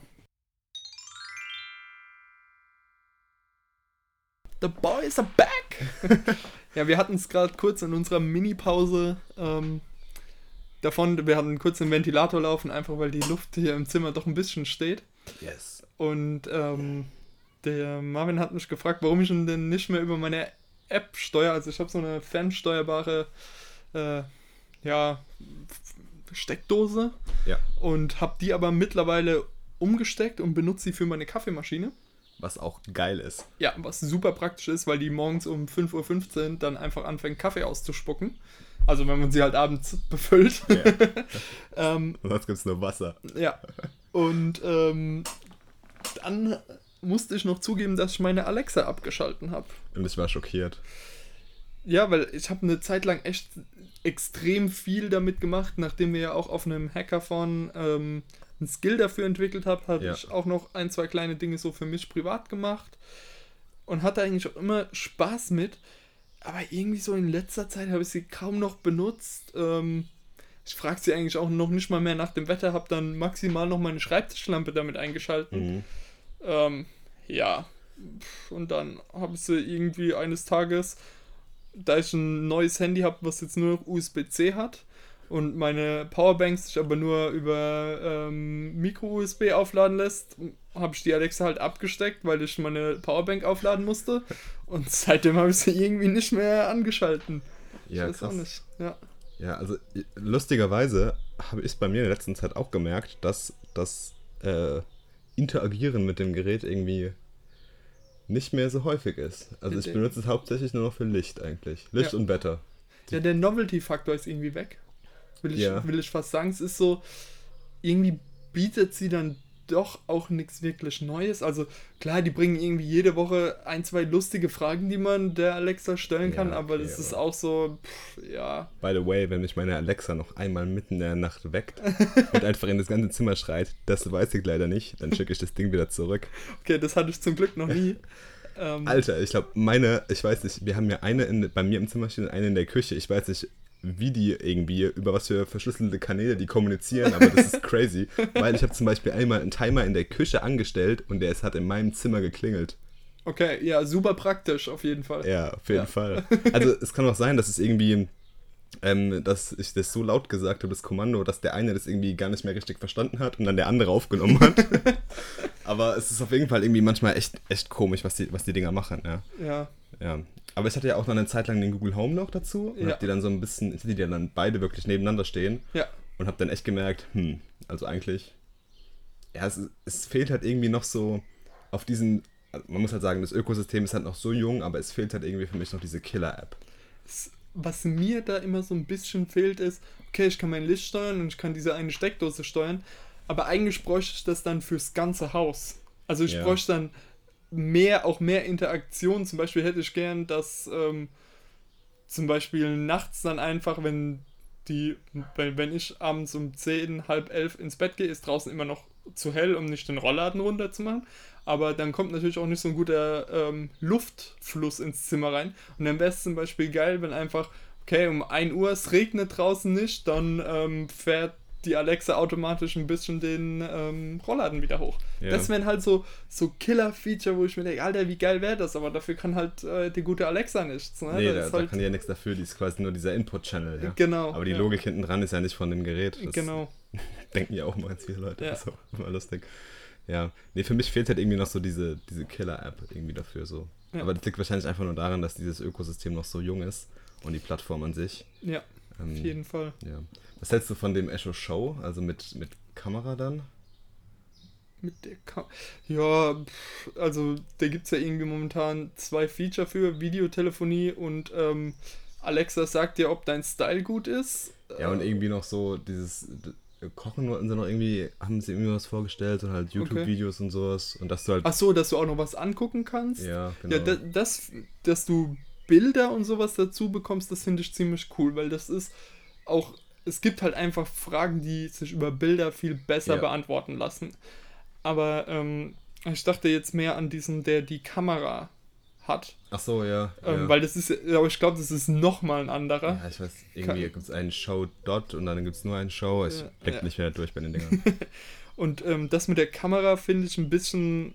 The boys are back! ja, wir hatten es gerade kurz in unserer Mini-Pause ähm, davon. Wir hatten kurz den Ventilator laufen, einfach weil die Luft hier im Zimmer doch ein bisschen steht. Yes. Und ähm, der Marvin hat mich gefragt, warum ich denn nicht mehr über meine App steuere. Also ich habe so eine fernsteuerbare äh, ja, Steckdose Ja. und habe die aber mittlerweile umgesteckt und benutze sie für meine Kaffeemaschine. Was auch geil ist. Ja, was super praktisch ist, weil die morgens um 5.15 Uhr dann einfach anfängt, Kaffee auszuspucken. Also wenn man sie halt abends befüllt. Ja. ähm, Sonst gibt es nur Wasser. ja. Und ähm, dann musste ich noch zugeben, dass ich meine Alexa abgeschalten habe. Und ich war schockiert. Ja, weil ich habe eine Zeit lang echt extrem viel damit gemacht, nachdem wir ja auch auf einem Hackathon ähm, einen Skill dafür entwickelt haben, habe Ja. ich auch noch ein, zwei kleine Dinge so für mich privat gemacht und hatte eigentlich auch immer Spaß mit. Aber irgendwie so in letzter Zeit habe ich sie kaum noch benutzt. Ähm, ich frage sie eigentlich auch noch nicht mal mehr nach dem Wetter, habe dann maximal noch meine Schreibtischlampe damit eingeschalten. Mhm. Ähm, ja. Und dann habe ich sie irgendwie eines Tages, da ich ein neues Handy habe, was jetzt nur noch USB-C hat und meine Powerbanks sich aber nur über ähm, Micro-USB aufladen lässt, habe ich die Alexa halt abgesteckt, weil ich meine Powerbank aufladen musste. Und seitdem habe ich sie irgendwie nicht mehr angeschalten. Ja, ich weiß auch krass. nicht. Ja. Ja, also lustigerweise habe ich es bei mir in der letzten Zeit auch gemerkt, dass das äh, Interagieren mit dem Gerät irgendwie nicht mehr so häufig ist. Also ich benutze es hauptsächlich nur noch für Licht eigentlich. Licht Ja. und Wetter. Ja, der Novelty-Faktor ist irgendwie weg. Will ich, Ja. will ich fast sagen. Es ist so, irgendwie bietet sie dann doch auch nichts wirklich Neues. Also klar, die bringen irgendwie jede Woche ein, zwei lustige Fragen, die man der Alexa stellen kann, Ja, aber okay, das ist aber- auch so, pff, ja. By the way, wenn mich meine Alexa noch einmal mitten in der Nacht weckt und einfach in das ganze Zimmer schreit, das weiß ich leider nicht, dann schicke ich das Ding wieder zurück. Okay, das hatte ich zum Glück noch nie. Ähm, Alter, ich glaube, meine, ich weiß nicht, wir haben ja eine in, bei mir im Zimmer stehen und eine in der Küche. Ich weiß nicht, wie die irgendwie, über was für verschlüsselte Kanäle die kommunizieren, aber das ist crazy. Weil ich habe zum Beispiel einmal einen Timer in der Küche angestellt und der ist, hat in meinem Zimmer geklingelt. okay, ja, super praktisch auf jeden Fall. Ja, auf jeden Ja. Fall. Also es kann auch sein, dass es irgendwie, ähm, dass ich das so laut gesagt habe, das Kommando, dass der eine das irgendwie gar nicht mehr richtig verstanden hat und dann der andere aufgenommen hat. Aber es ist auf jeden Fall irgendwie manchmal echt, echt komisch, was die, was die Dinger machen, ja. Ja, Ja. Aber ich hatte ja auch noch eine Zeit lang den Google Home noch dazu und Ja. hab die dann so ein bisschen, ich hatte die dann beide wirklich nebeneinander stehen ja, und hab dann echt gemerkt, hm, also eigentlich, ja, es, es fehlt halt irgendwie noch so auf diesen, also man muss halt sagen, das Ökosystem ist halt noch so jung, aber es fehlt halt irgendwie für mich noch diese Killer-App. Was mir da immer so ein bisschen fehlt, ist, okay, ich kann mein Licht steuern und ich kann diese eine Steckdose steuern, aber eigentlich bräuchte ich das dann fürs ganze Haus. Also ich Ja. bräuchte dann mehr, auch mehr Interaktion. Zum Beispiel hätte ich gern, dass ähm, zum Beispiel nachts dann einfach, wenn die, wenn, wenn ich abends um 10, halb elf ins Bett gehe, ist draußen immer noch zu hell, um nicht den Rollladen runterzumachen. Aber dann kommt natürlich auch nicht so ein guter ähm, Luftfluss ins Zimmer rein. Und dann wäre es zum Beispiel geil, wenn einfach, okay, um 1 Uhr, es regnet draußen nicht, dann ähm, fährt die Alexa automatisch ein bisschen den ähm, Rollladen wieder hoch. Ja. Das wären halt so, so Killer-Feature, wo ich mir denke, Alter, wie geil wäre das? Aber dafür kann halt äh, die gute Alexa nichts. Ne? Nee, da, da halt, kann die ja nichts dafür, die ist quasi nur dieser Input-Channel, ja. Genau. Aber die ja. Logik hinten dran ist ja nicht von dem Gerät. Das Genau. denken ja auch mal ganz viele Leute. Ja. Das ist auch immer lustig. Ja, nee, für mich fehlt halt irgendwie noch so diese, diese Killer-App irgendwie dafür so. Ja. Aber das liegt wahrscheinlich einfach nur daran, dass dieses Ökosystem noch so jung ist und die Plattform an sich. Ja, Ähm, auf jeden Fall. ja. Was hältst du von dem Echo Show, also mit, mit Kamera dann? Mit der Ka Ja, pff, also da gibt es ja irgendwie momentan zwei Feature für, Videotelefonie und ähm, Alexa sagt dir, ob dein Style gut ist. Ja, und irgendwie noch so dieses d- Kochen wollten sie noch irgendwie, haben sie irgendwie was vorgestellt und halt YouTube-Videos und sowas. Und dass du halt. Ach so, dass du auch noch was angucken kannst. ja, genau. Ja, da, das, dass du Bilder und sowas dazu bekommst, das finde ich ziemlich cool, weil das ist auch, es gibt halt einfach Fragen, die sich über Bilder viel besser Ja. beantworten lassen. Aber ähm, ich dachte jetzt mehr an diesen, der die Kamera hat. Ach so, ja. Ähm, ja. Weil das ist, ja- aber ich glaube, das ist nochmal ein anderer. Ja, ich weiß, irgendwie gibt es einen Show Dot und dann gibt es nur einen Show. Ich Ja, blick ja. nicht mehr durch bei den Dingern. Und ähm, das mit der Kamera finde ich ein bisschen.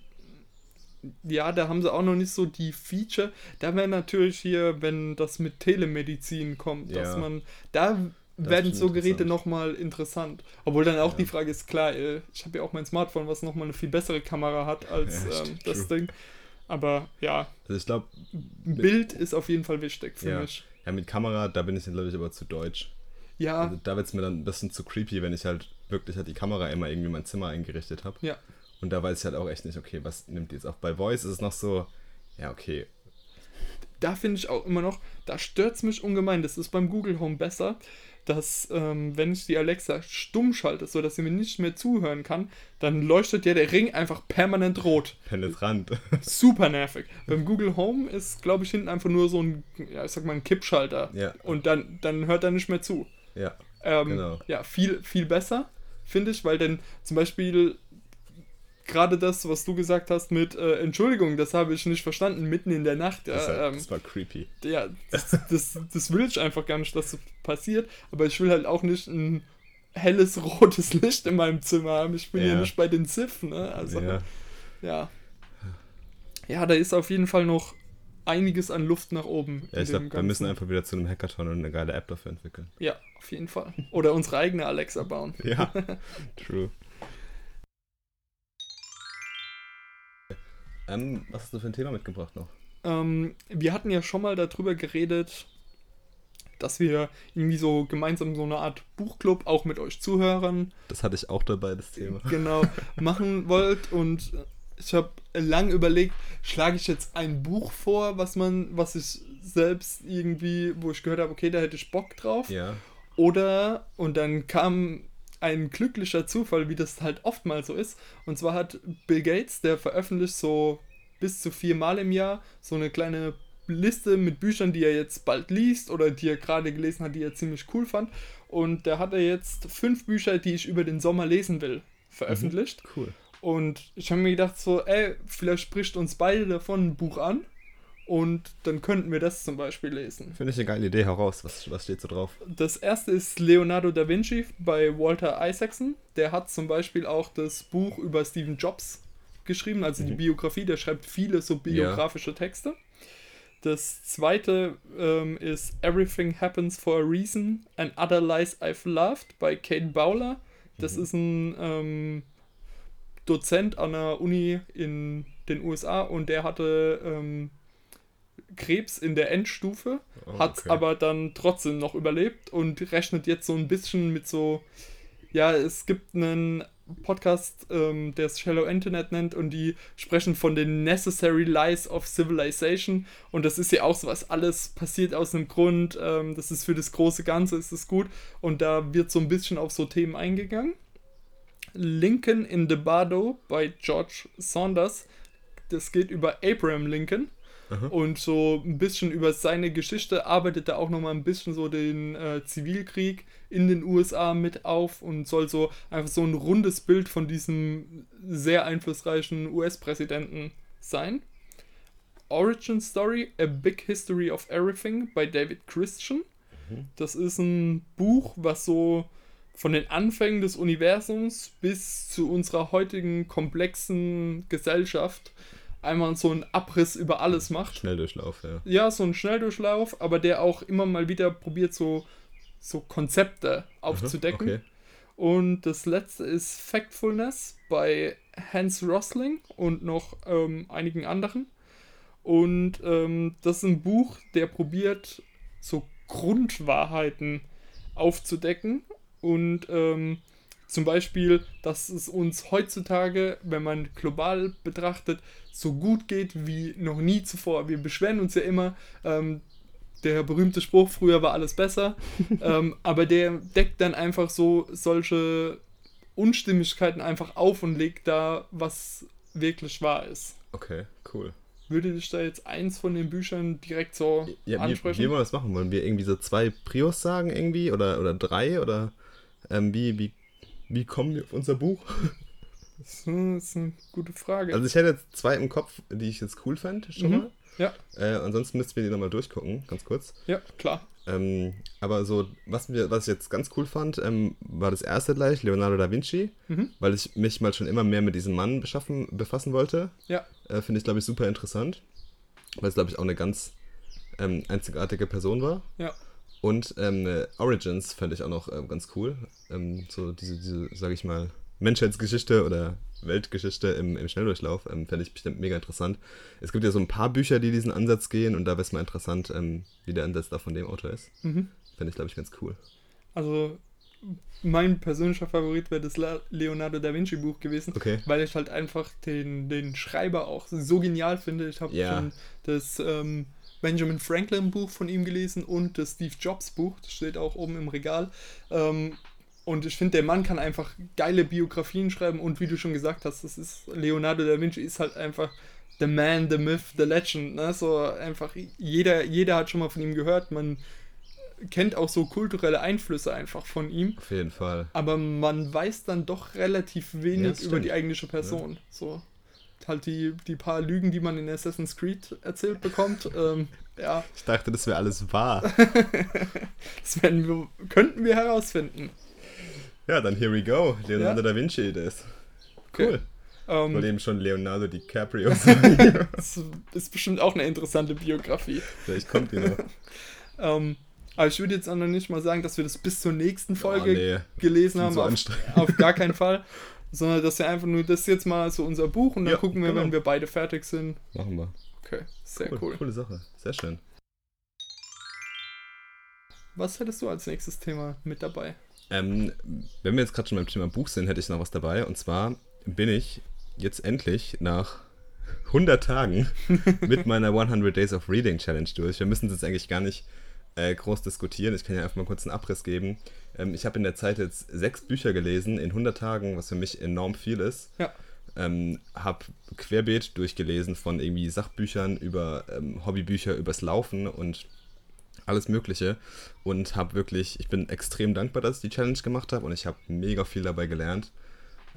Ja, da haben sie auch noch nicht so die Feature. Da wäre natürlich hier, wenn das mit Telemedizin kommt, dass Ja. man. Da Das werden so Geräte nochmal interessant. Obwohl dann auch Ja. die Frage ist, klar, äh, ich habe ja auch mein Smartphone, was nochmal eine viel bessere Kamera hat als Ja, ähm, das true. Ding. Aber ja, Also ich glaube, Bild ist auf jeden Fall wichtig für Ja. mich. ja, mit Kamera, da bin ich dann, glaube ich, aber zu deutsch. Ja, Also da wird es mir dann ein bisschen zu creepy, wenn ich halt wirklich halt die Kamera immer irgendwie in mein Zimmer eingerichtet habe. ja. Und da weiß ich halt auch echt nicht, okay, was nimmt die jetzt auch bei Voice? Ist es noch so, ja, okay, da finde ich auch immer noch, da stört es mich ungemein. Das ist beim Google Home besser, dass, ähm, wenn ich die Alexa stumm schalte, sodass sie mir nicht mehr zuhören kann, dann leuchtet ja der Ring einfach permanent rot. penetrant. Super nervig. beim Google Home ist, glaube ich, hinten einfach nur so ein, ja, ich sag mal, ein Kippschalter. Ja. Und dann, dann hört er nicht mehr zu. ja, Ähm, Genau. Ja, viel, viel besser, finde ich, weil dann zum Beispiel gerade das, was du gesagt hast mit äh, Entschuldigung, das habe ich nicht verstanden, mitten in der Nacht. Ja, das, halt, das war creepy. ja, das, das, das will ich einfach gar nicht, dass das passiert. Aber ich will halt auch nicht ein helles rotes Licht in meinem Zimmer haben. Ich bin ja, Ja. nicht bei den Ziff, ne? Also, ja. ja. ja. Da ist auf jeden Fall noch einiges an Luft nach oben. ja, ich glaube, wir müssen einfach wieder zu einem Hackathon und eine geile App dafür entwickeln. Ja, auf jeden Fall. Oder unsere eigene Alexa bauen. Ja, true. Ähm, was hast du für ein Thema mitgebracht noch? Ähm, wir hatten ja schon mal darüber geredet, dass wir irgendwie so gemeinsam so eine Art Buchclub auch mit euch Zuhörern Das hatte ich auch dabei, das Thema. genau machen wollt und ich habe lang überlegt, schlage ich jetzt ein Buch vor, was man, was ich selbst irgendwie, wo ich gehört habe, okay, da hätte ich Bock drauf, Ja, oder und dann kam ein glücklicher Zufall, wie das halt oftmals so ist. Und zwar hat Bill Gates, der veröffentlicht so bis zu viermal im Jahr so eine kleine Liste mit Büchern, die er jetzt bald liest oder die er gerade gelesen hat, die er ziemlich cool fand. Und da hat er jetzt fünf Bücher, die ich über den Sommer lesen will, veröffentlicht. Mhm, cool. Und ich habe mir gedacht, so, ey, vielleicht spricht uns beide davon ein Buch an. Und dann könnten wir das zum Beispiel lesen. Finde ich eine geile Idee heraus. Was, was steht so drauf? Das erste ist Leonardo da Vinci bei Walter Isaacson. Der hat zum Beispiel auch das Buch über Steve Jobs geschrieben, also mhm. die Biografie. Der schreibt viele so biografische ja. Texte. Das zweite ähm, ist Everything Happens for a Reason and Other Lies I've Loved bei Kate Bowler. Das mhm. ist ein ähm, Dozent an der Uni in den USA und der hatte ähm, Krebs in der Endstufe, oh, hat es aber dann trotzdem noch überlebt und rechnet jetzt so ein bisschen mit so, ja, es gibt einen Podcast, ähm, der es Shallow Internet nennt und die sprechen von den Necessary Lies of Civilization und das ist ja auch so was, alles passiert aus einem Grund, ähm, das ist für das große Ganze, ist es gut und da wird so ein bisschen auf so Themen eingegangen. Lincoln in the Bardo bei George Saunders, das geht über Abraham Lincoln Aha. und so ein bisschen über seine Geschichte arbeitet er auch nochmal ein bisschen so den äh, Zivilkrieg in den USA mit auf und soll so einfach so ein rundes Bild von diesem sehr einflussreichen US-Präsidenten sein. Origin Story, A Big History of Everything bei David Christian. Mhm. Das ist ein Buch, was so von den Anfängen des Universums bis zu unserer heutigen komplexen Gesellschaft einmal so einen Abriss über alles macht. Schnelldurchlauf, ja. Ja, so ein Schnelldurchlauf, aber der auch immer mal wieder probiert, so so Konzepte aufzudecken. Okay. Und das letzte ist Factfulness bei Hans Rosling und noch ähm, einigen anderen. Und ähm, das ist ein Buch, der probiert, so Grundwahrheiten aufzudecken. Und ähm, zum Beispiel, dass es uns heutzutage, wenn man global betrachtet, so gut geht wie noch nie zuvor. Wir beschweren uns ja immer, ähm, der berühmte Spruch, früher war alles besser. ähm, aber der deckt dann einfach so solche Unstimmigkeiten einfach auf und legt da, was wirklich wahr ist. Okay, cool. Würde dich da jetzt eins von den Büchern direkt so ja, ansprechen? Wie, wie wollen wir das machen? Wollen wir irgendwie so zwei Prios sagen irgendwie oder, oder drei oder ähm, wie, wie, wie kommen wir auf unser Buch? Das ist eine gute Frage. Also ich hätte jetzt zwei im Kopf, die ich jetzt cool fände schon mhm. mal. Ja. Äh, ansonsten müssten wir die nochmal durchgucken, ganz kurz. Ja, klar. Ähm, aber so, was, wir, was ich jetzt ganz cool fand, ähm, war das erste gleich, Leonardo da Vinci, mhm. weil ich mich mal schon immer mehr mit diesem Mann beschaffen, befassen wollte. Ja. Äh, Finde ich, glaube ich, super interessant, weil es, glaube ich, auch eine ganz ähm, einzigartige Person war. Ja. Und ähm, Origins fand ich auch noch äh, ganz cool. Ähm, so diese, diese, sage ich mal, Menschheitsgeschichte oder Weltgeschichte im, im Schnelldurchlauf. Ähm, Fände ich bestimmt mega interessant. Es gibt ja so ein paar Bücher, die diesen Ansatz gehen und da wäre es mal interessant, ähm, wie der Ansatz da von dem Autor ist. Mhm. Fände ich, glaube ich, ganz cool. Also, mein persönlicher Favorit wäre das Leonardo da Vinci Buch gewesen, okay. weil ich halt einfach den, den Schreiber auch so genial finde. Ich habe ja. schon das ähm, Benjamin Franklin Buch von ihm gelesen und das Steve Jobs Buch, das steht auch oben im Regal. Ähm, und ich finde, der Mann kann einfach geile Biografien schreiben und wie du schon gesagt hast, das ist Leonardo da Vinci ist halt einfach the man, the myth, the legend. Ne? So einfach jeder, jeder hat schon mal von ihm gehört. Man kennt auch so kulturelle Einflüsse einfach von ihm. Auf jeden Fall. Aber man weiß dann doch relativ wenig ja, über die eigentliche Person. Ja. So halt die, die paar Lügen, die man in Assassin's Creed erzählt bekommt. Ähm, ja. Ich dachte, das wäre alles wahr. das wir, könnten wir herausfinden. Ja, dann here we go. Leonardo ja. da Vinci das. Cool. Okay. Um, Weil eben schon Leonardo DiCaprio das ist bestimmt auch eine interessante Biografie. Vielleicht kommt die noch. um, aber ich würde jetzt auch noch nicht mal sagen, dass wir das bis zur nächsten Folge oh, nee. gelesen haben. So auf, auf, gar keinen Fall. Sondern dass wir einfach nur das jetzt mal so unser Buch und dann ja, gucken wir, genau. wenn wir beide fertig sind. Machen wir. Okay, sehr cool, cool. Coole Sache. Sehr schön. Was hättest du als nächstes Thema mit dabei? Ähm, wenn wir jetzt gerade schon beim Thema Buch sind, hätte ich noch was dabei. Und zwar bin ich jetzt endlich nach 100 Tagen mit meiner 100 Days of Reading Challenge durch. Wir müssen es jetzt eigentlich gar nicht äh, groß diskutieren. Ich kann ja einfach mal kurz einen Abriss geben. Ähm, ich habe in der Zeit jetzt sechs Bücher gelesen in 100 Tagen, was für mich enorm viel ist. Ja. Ähm, habe querbeet durchgelesen von irgendwie Sachbüchern über ähm, Hobbybücher übers Laufen und alles Mögliche und habe wirklich, ich bin extrem dankbar, dass ich die Challenge gemacht habe und ich habe mega viel dabei gelernt.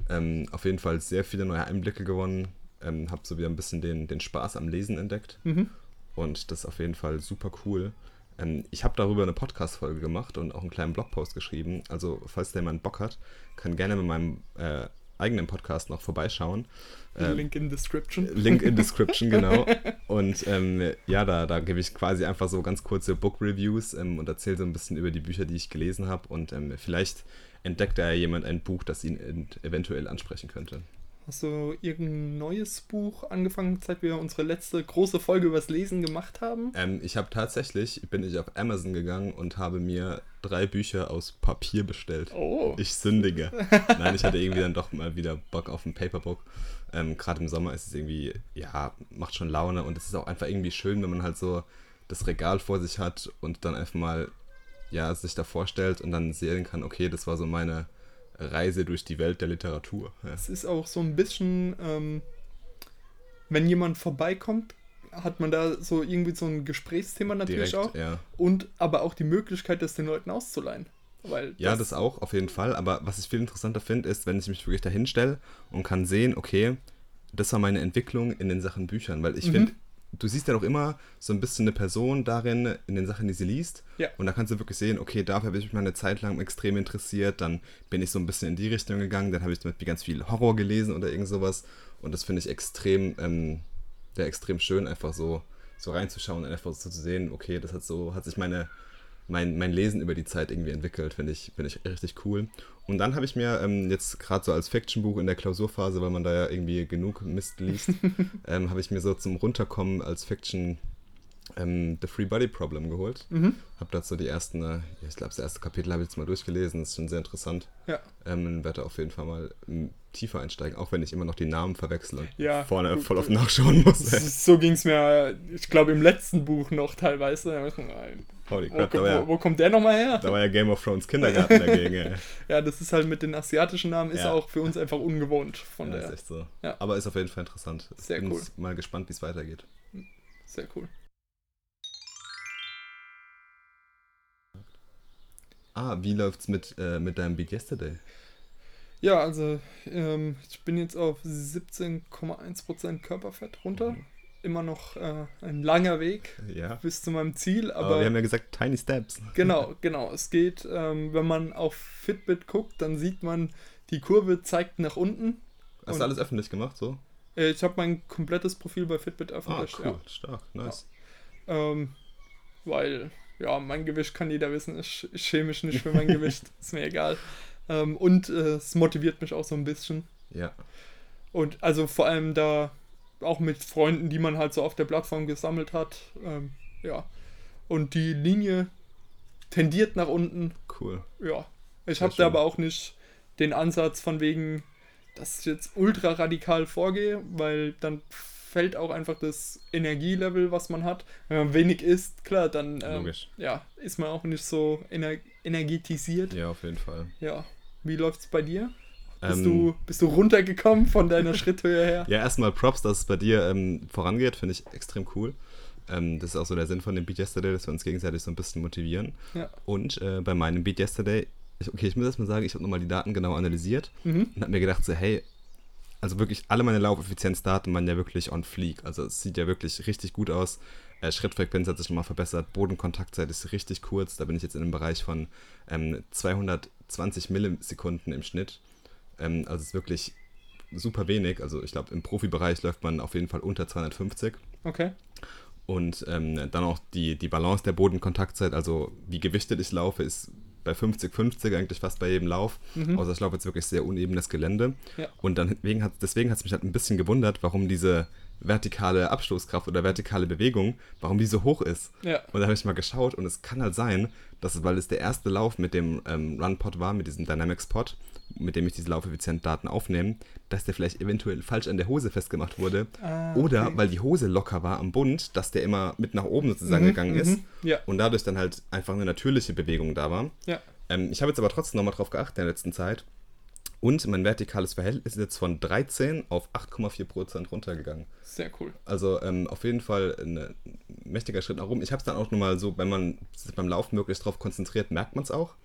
Ähm, auf jeden Fall sehr viele neue Einblicke gewonnen, ähm, habe so wieder ein bisschen den, den Spaß am Lesen entdeckt Mhm. und das ist auf jeden Fall super cool. Ähm, ich habe darüber eine Podcast-Folge gemacht und auch einen kleinen Blogpost geschrieben. Also, falls der jemand Bock hat, kann gerne mit meinem äh, eigenen Podcast noch vorbeischauen. Ähm, Link in Description. Link in Description, genau. Und ähm, ja, da, da gebe ich quasi einfach so ganz kurze Book-Reviews ähm, und erzähle so ein bisschen über die Bücher, die ich gelesen habe. Und ähm, vielleicht entdeckt da ja jemand ein Buch, das ihn ent- eventuell ansprechen könnte. Hast du irgendein neues Buch angefangen, seit wir unsere letzte große Folge übers Lesen gemacht haben? Ähm, ich habe tatsächlich, bin ich auf Amazon gegangen und habe mir drei Bücher aus Papier bestellt. Oh. Ich sündige. Nein, ich hatte irgendwie dann doch mal wieder Bock auf ein Paperbook. Ähm, Gerade im Sommer ist es irgendwie, ja, macht schon Laune und es ist auch einfach irgendwie schön, wenn man halt so das Regal vor sich hat und dann einfach mal, ja, sich da vorstellt und dann sehen kann, okay, das war so meine Reise durch die Welt der Literatur. Ja. Es ist auch so ein bisschen, ähm, wenn jemand vorbeikommt, hat man da so irgendwie so ein Gesprächsthema natürlich Direkt, auch. ja. Und aber auch die Möglichkeit, das den Leuten auszuleihen. Weil Ja, das auch, auf jeden Fall. Aber was ich viel interessanter finde, ist, wenn ich mich wirklich dahin stelle und kann sehen, okay, das war meine Entwicklung in den Sachen Büchern. Weil ich Mhm. finde, du siehst ja doch immer so ein bisschen eine Person darin, in den Sachen, die sie liest. Ja. Und da kannst du wirklich sehen, okay, dafür habe ich mich mal eine Zeit lang extrem interessiert. Dann bin ich so ein bisschen in die Richtung gegangen. Dann habe ich zum Beispiel ganz viel Horror gelesen oder irgend sowas. Und das finde ich extrem, ähm, ja, extrem schön, einfach so, so reinzuschauen und einfach so zu sehen, okay, das hat so, hat sich meine, mein, mein Lesen über die Zeit irgendwie entwickelt, finde ich, finde ich richtig cool. Und dann habe ich mir ähm, jetzt gerade so als Fiction-Buch in der Klausurphase, weil man da ja irgendwie genug Mist liest, ähm, habe ich mir so zum Runterkommen als Fiction ähm, The Free Body Problem geholt. Mhm. Habe dazu die ersten, äh, ich glaube, das erste Kapitel habe ich jetzt mal durchgelesen, das ist schon sehr interessant. Ja. Ähm, werde auf jeden Fall mal tiefer einsteigen, auch wenn ich immer noch die Namen verwechsel und Ja, vorne voll auf nachschauen muss. So ging es mir, ich glaube, im letzten Buch noch teilweise. Holy Wo, crap, war, wo, ja, wo kommt der nochmal her? da war ja Game of Thrones Kindergarten dagegen. Ey. Ja, das ist halt mit den asiatischen Namen ist Ja. auch für uns einfach ungewohnt. Von Ja, der, ist echt so. Aber ist auf jeden Fall interessant. Ich Sehr bin cool. mal gespannt, wie es weitergeht. Sehr cool. Ah, wie läuft's mit, äh, mit deinem Beat Yesterday? Ja, also ähm, ich bin jetzt auf 17,1% Körperfett runter. Mhm. Immer noch äh, ein langer Weg Ja. bis zu meinem Ziel, Aber, aber wir haben ja gesagt, Tiny Steps. genau, genau. Es geht, ähm, wenn man auf Fitbit guckt, dann sieht man, die Kurve zeigt nach unten. Hast du alles öffentlich gemacht, so? Äh, ich habe mein komplettes Profil bei Fitbit Ah, öffentlich. cool, stark, nice. Ja. Ähm, weil, ja, mein Gewicht kann jeder wissen. Ich, ich schäme mich nicht für mein Gewicht. Ist mir egal. Ähm, und äh, es motiviert mich auch so ein bisschen. Ja, Und also vor allem da auch mit Freunden, die man halt so auf der Plattform gesammelt hat. Ähm, ja. Und die Linie tendiert nach unten. cool. Ja. Ich habe da aber auch nicht den Ansatz von wegen, dass ich jetzt ultra radikal vorgehe, weil dann fällt auch einfach das Energielevel, was man hat. Wenn man wenig isst, klar, dann ähm, ja, ist man auch nicht so ener energetisiert. Ja, auf jeden Fall. Ja. Wie läuft's bei dir? Bist, Ähm, du, bist du runtergekommen von deiner Schritthöhe her? Ja, erstmal Props, dass es bei dir ähm, vorangeht, finde ich extrem cool. Ähm, das ist auch so der Sinn von dem Beat Yesterday, dass wir uns gegenseitig so ein bisschen motivieren. Ja. Und äh, bei meinem Beat Yesterday, ich, okay, ich muss erstmal sagen, ich habe nochmal die Daten genau analysiert Mhm. und habe mir gedacht, so, hey, also wirklich alle meine Laufeffizienzdaten waren ja wirklich on fleek. Also es sieht ja wirklich richtig gut aus. Äh, Schrittfrequenz hat sich nochmal verbessert. Bodenkontaktzeit ist richtig kurz. Da bin ich jetzt in einem Bereich von ähm, 220 Millisekunden im Schnitt. Ähm, also es ist wirklich super wenig. Also ich glaube, im Profibereich läuft man auf jeden Fall unter 250. Okay. Und ähm, dann auch die, die Balance der Bodenkontaktzeit, also wie gewichtet ich laufe, ist bei 50-50 eigentlich fast bei jedem Lauf. Mhm. Außer ich laufe jetzt wirklich sehr unebenes Gelände. Ja. Und dann deswegen hat deswegen hat es mich halt ein bisschen gewundert, warum diese vertikale Abstoßkraft oder vertikale Bewegung, warum die so hoch ist. Ja. Und da habe ich mal geschaut und es kann halt sein, dass es, weil es der erste Lauf mit dem ähm, Run-Pod war, mit diesem Dynamics-Pod, mit dem ich diese Laufeffizient-Daten aufnehme, dass der vielleicht eventuell falsch an der Hose festgemacht wurde. Ah, Oder okay. weil die Hose locker war am Bund, dass der immer mit nach oben sozusagen Mhm, gegangen mhm, ist. ja. Und dadurch dann halt einfach eine natürliche Bewegung da war. Ja. Ähm, ich habe jetzt aber trotzdem nochmal drauf geachtet in der letzten Zeit. Und mein vertikales Verhältnis ist jetzt von 13 auf 8,4% runtergegangen. Sehr cool. Also ähm, auf jeden Fall ein mächtiger Schritt nach oben. Ich habe es dann auch nochmal so, wenn man sich beim Laufen möglichst drauf konzentriert, merkt man es auch,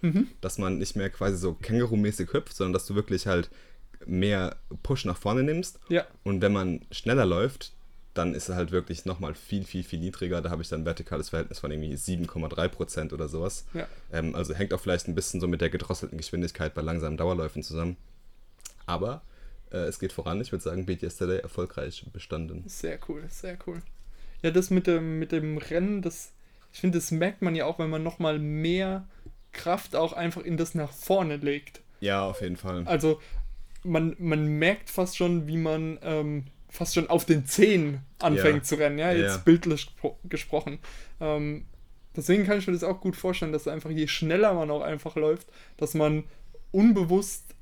dass man nicht mehr quasi so Känguru-mäßig hüpft, sondern dass du wirklich halt mehr Push nach vorne nimmst. Ja. Und wenn man schneller läuft, dann ist es halt wirklich nochmal viel, viel, viel niedriger. Da habe ich dann ein vertikales Verhältnis von irgendwie 7,3% oder sowas. Ja. Ähm, also hängt auch vielleicht ein bisschen so mit der gedrosselten Geschwindigkeit bei langsamen Dauerläufen zusammen. Aber äh, es geht voran. Ich würde sagen, Beat Yesterday erfolgreich bestanden. Sehr cool, sehr cool. Ja, das mit dem, mit dem Rennen, das, ich finde, das merkt man ja auch, wenn man nochmal mehr Kraft auch einfach in das nach vorne legt. Ja, auf jeden Fall. Also man, man merkt fast schon, wie man ähm, fast schon auf den Zehen anfängt Ja. zu rennen, ja, jetzt Ja. bildlich gespro- gesprochen. Ähm, deswegen kann ich mir das auch gut vorstellen, dass einfach je schneller man auch einfach läuft, dass man unbewusst,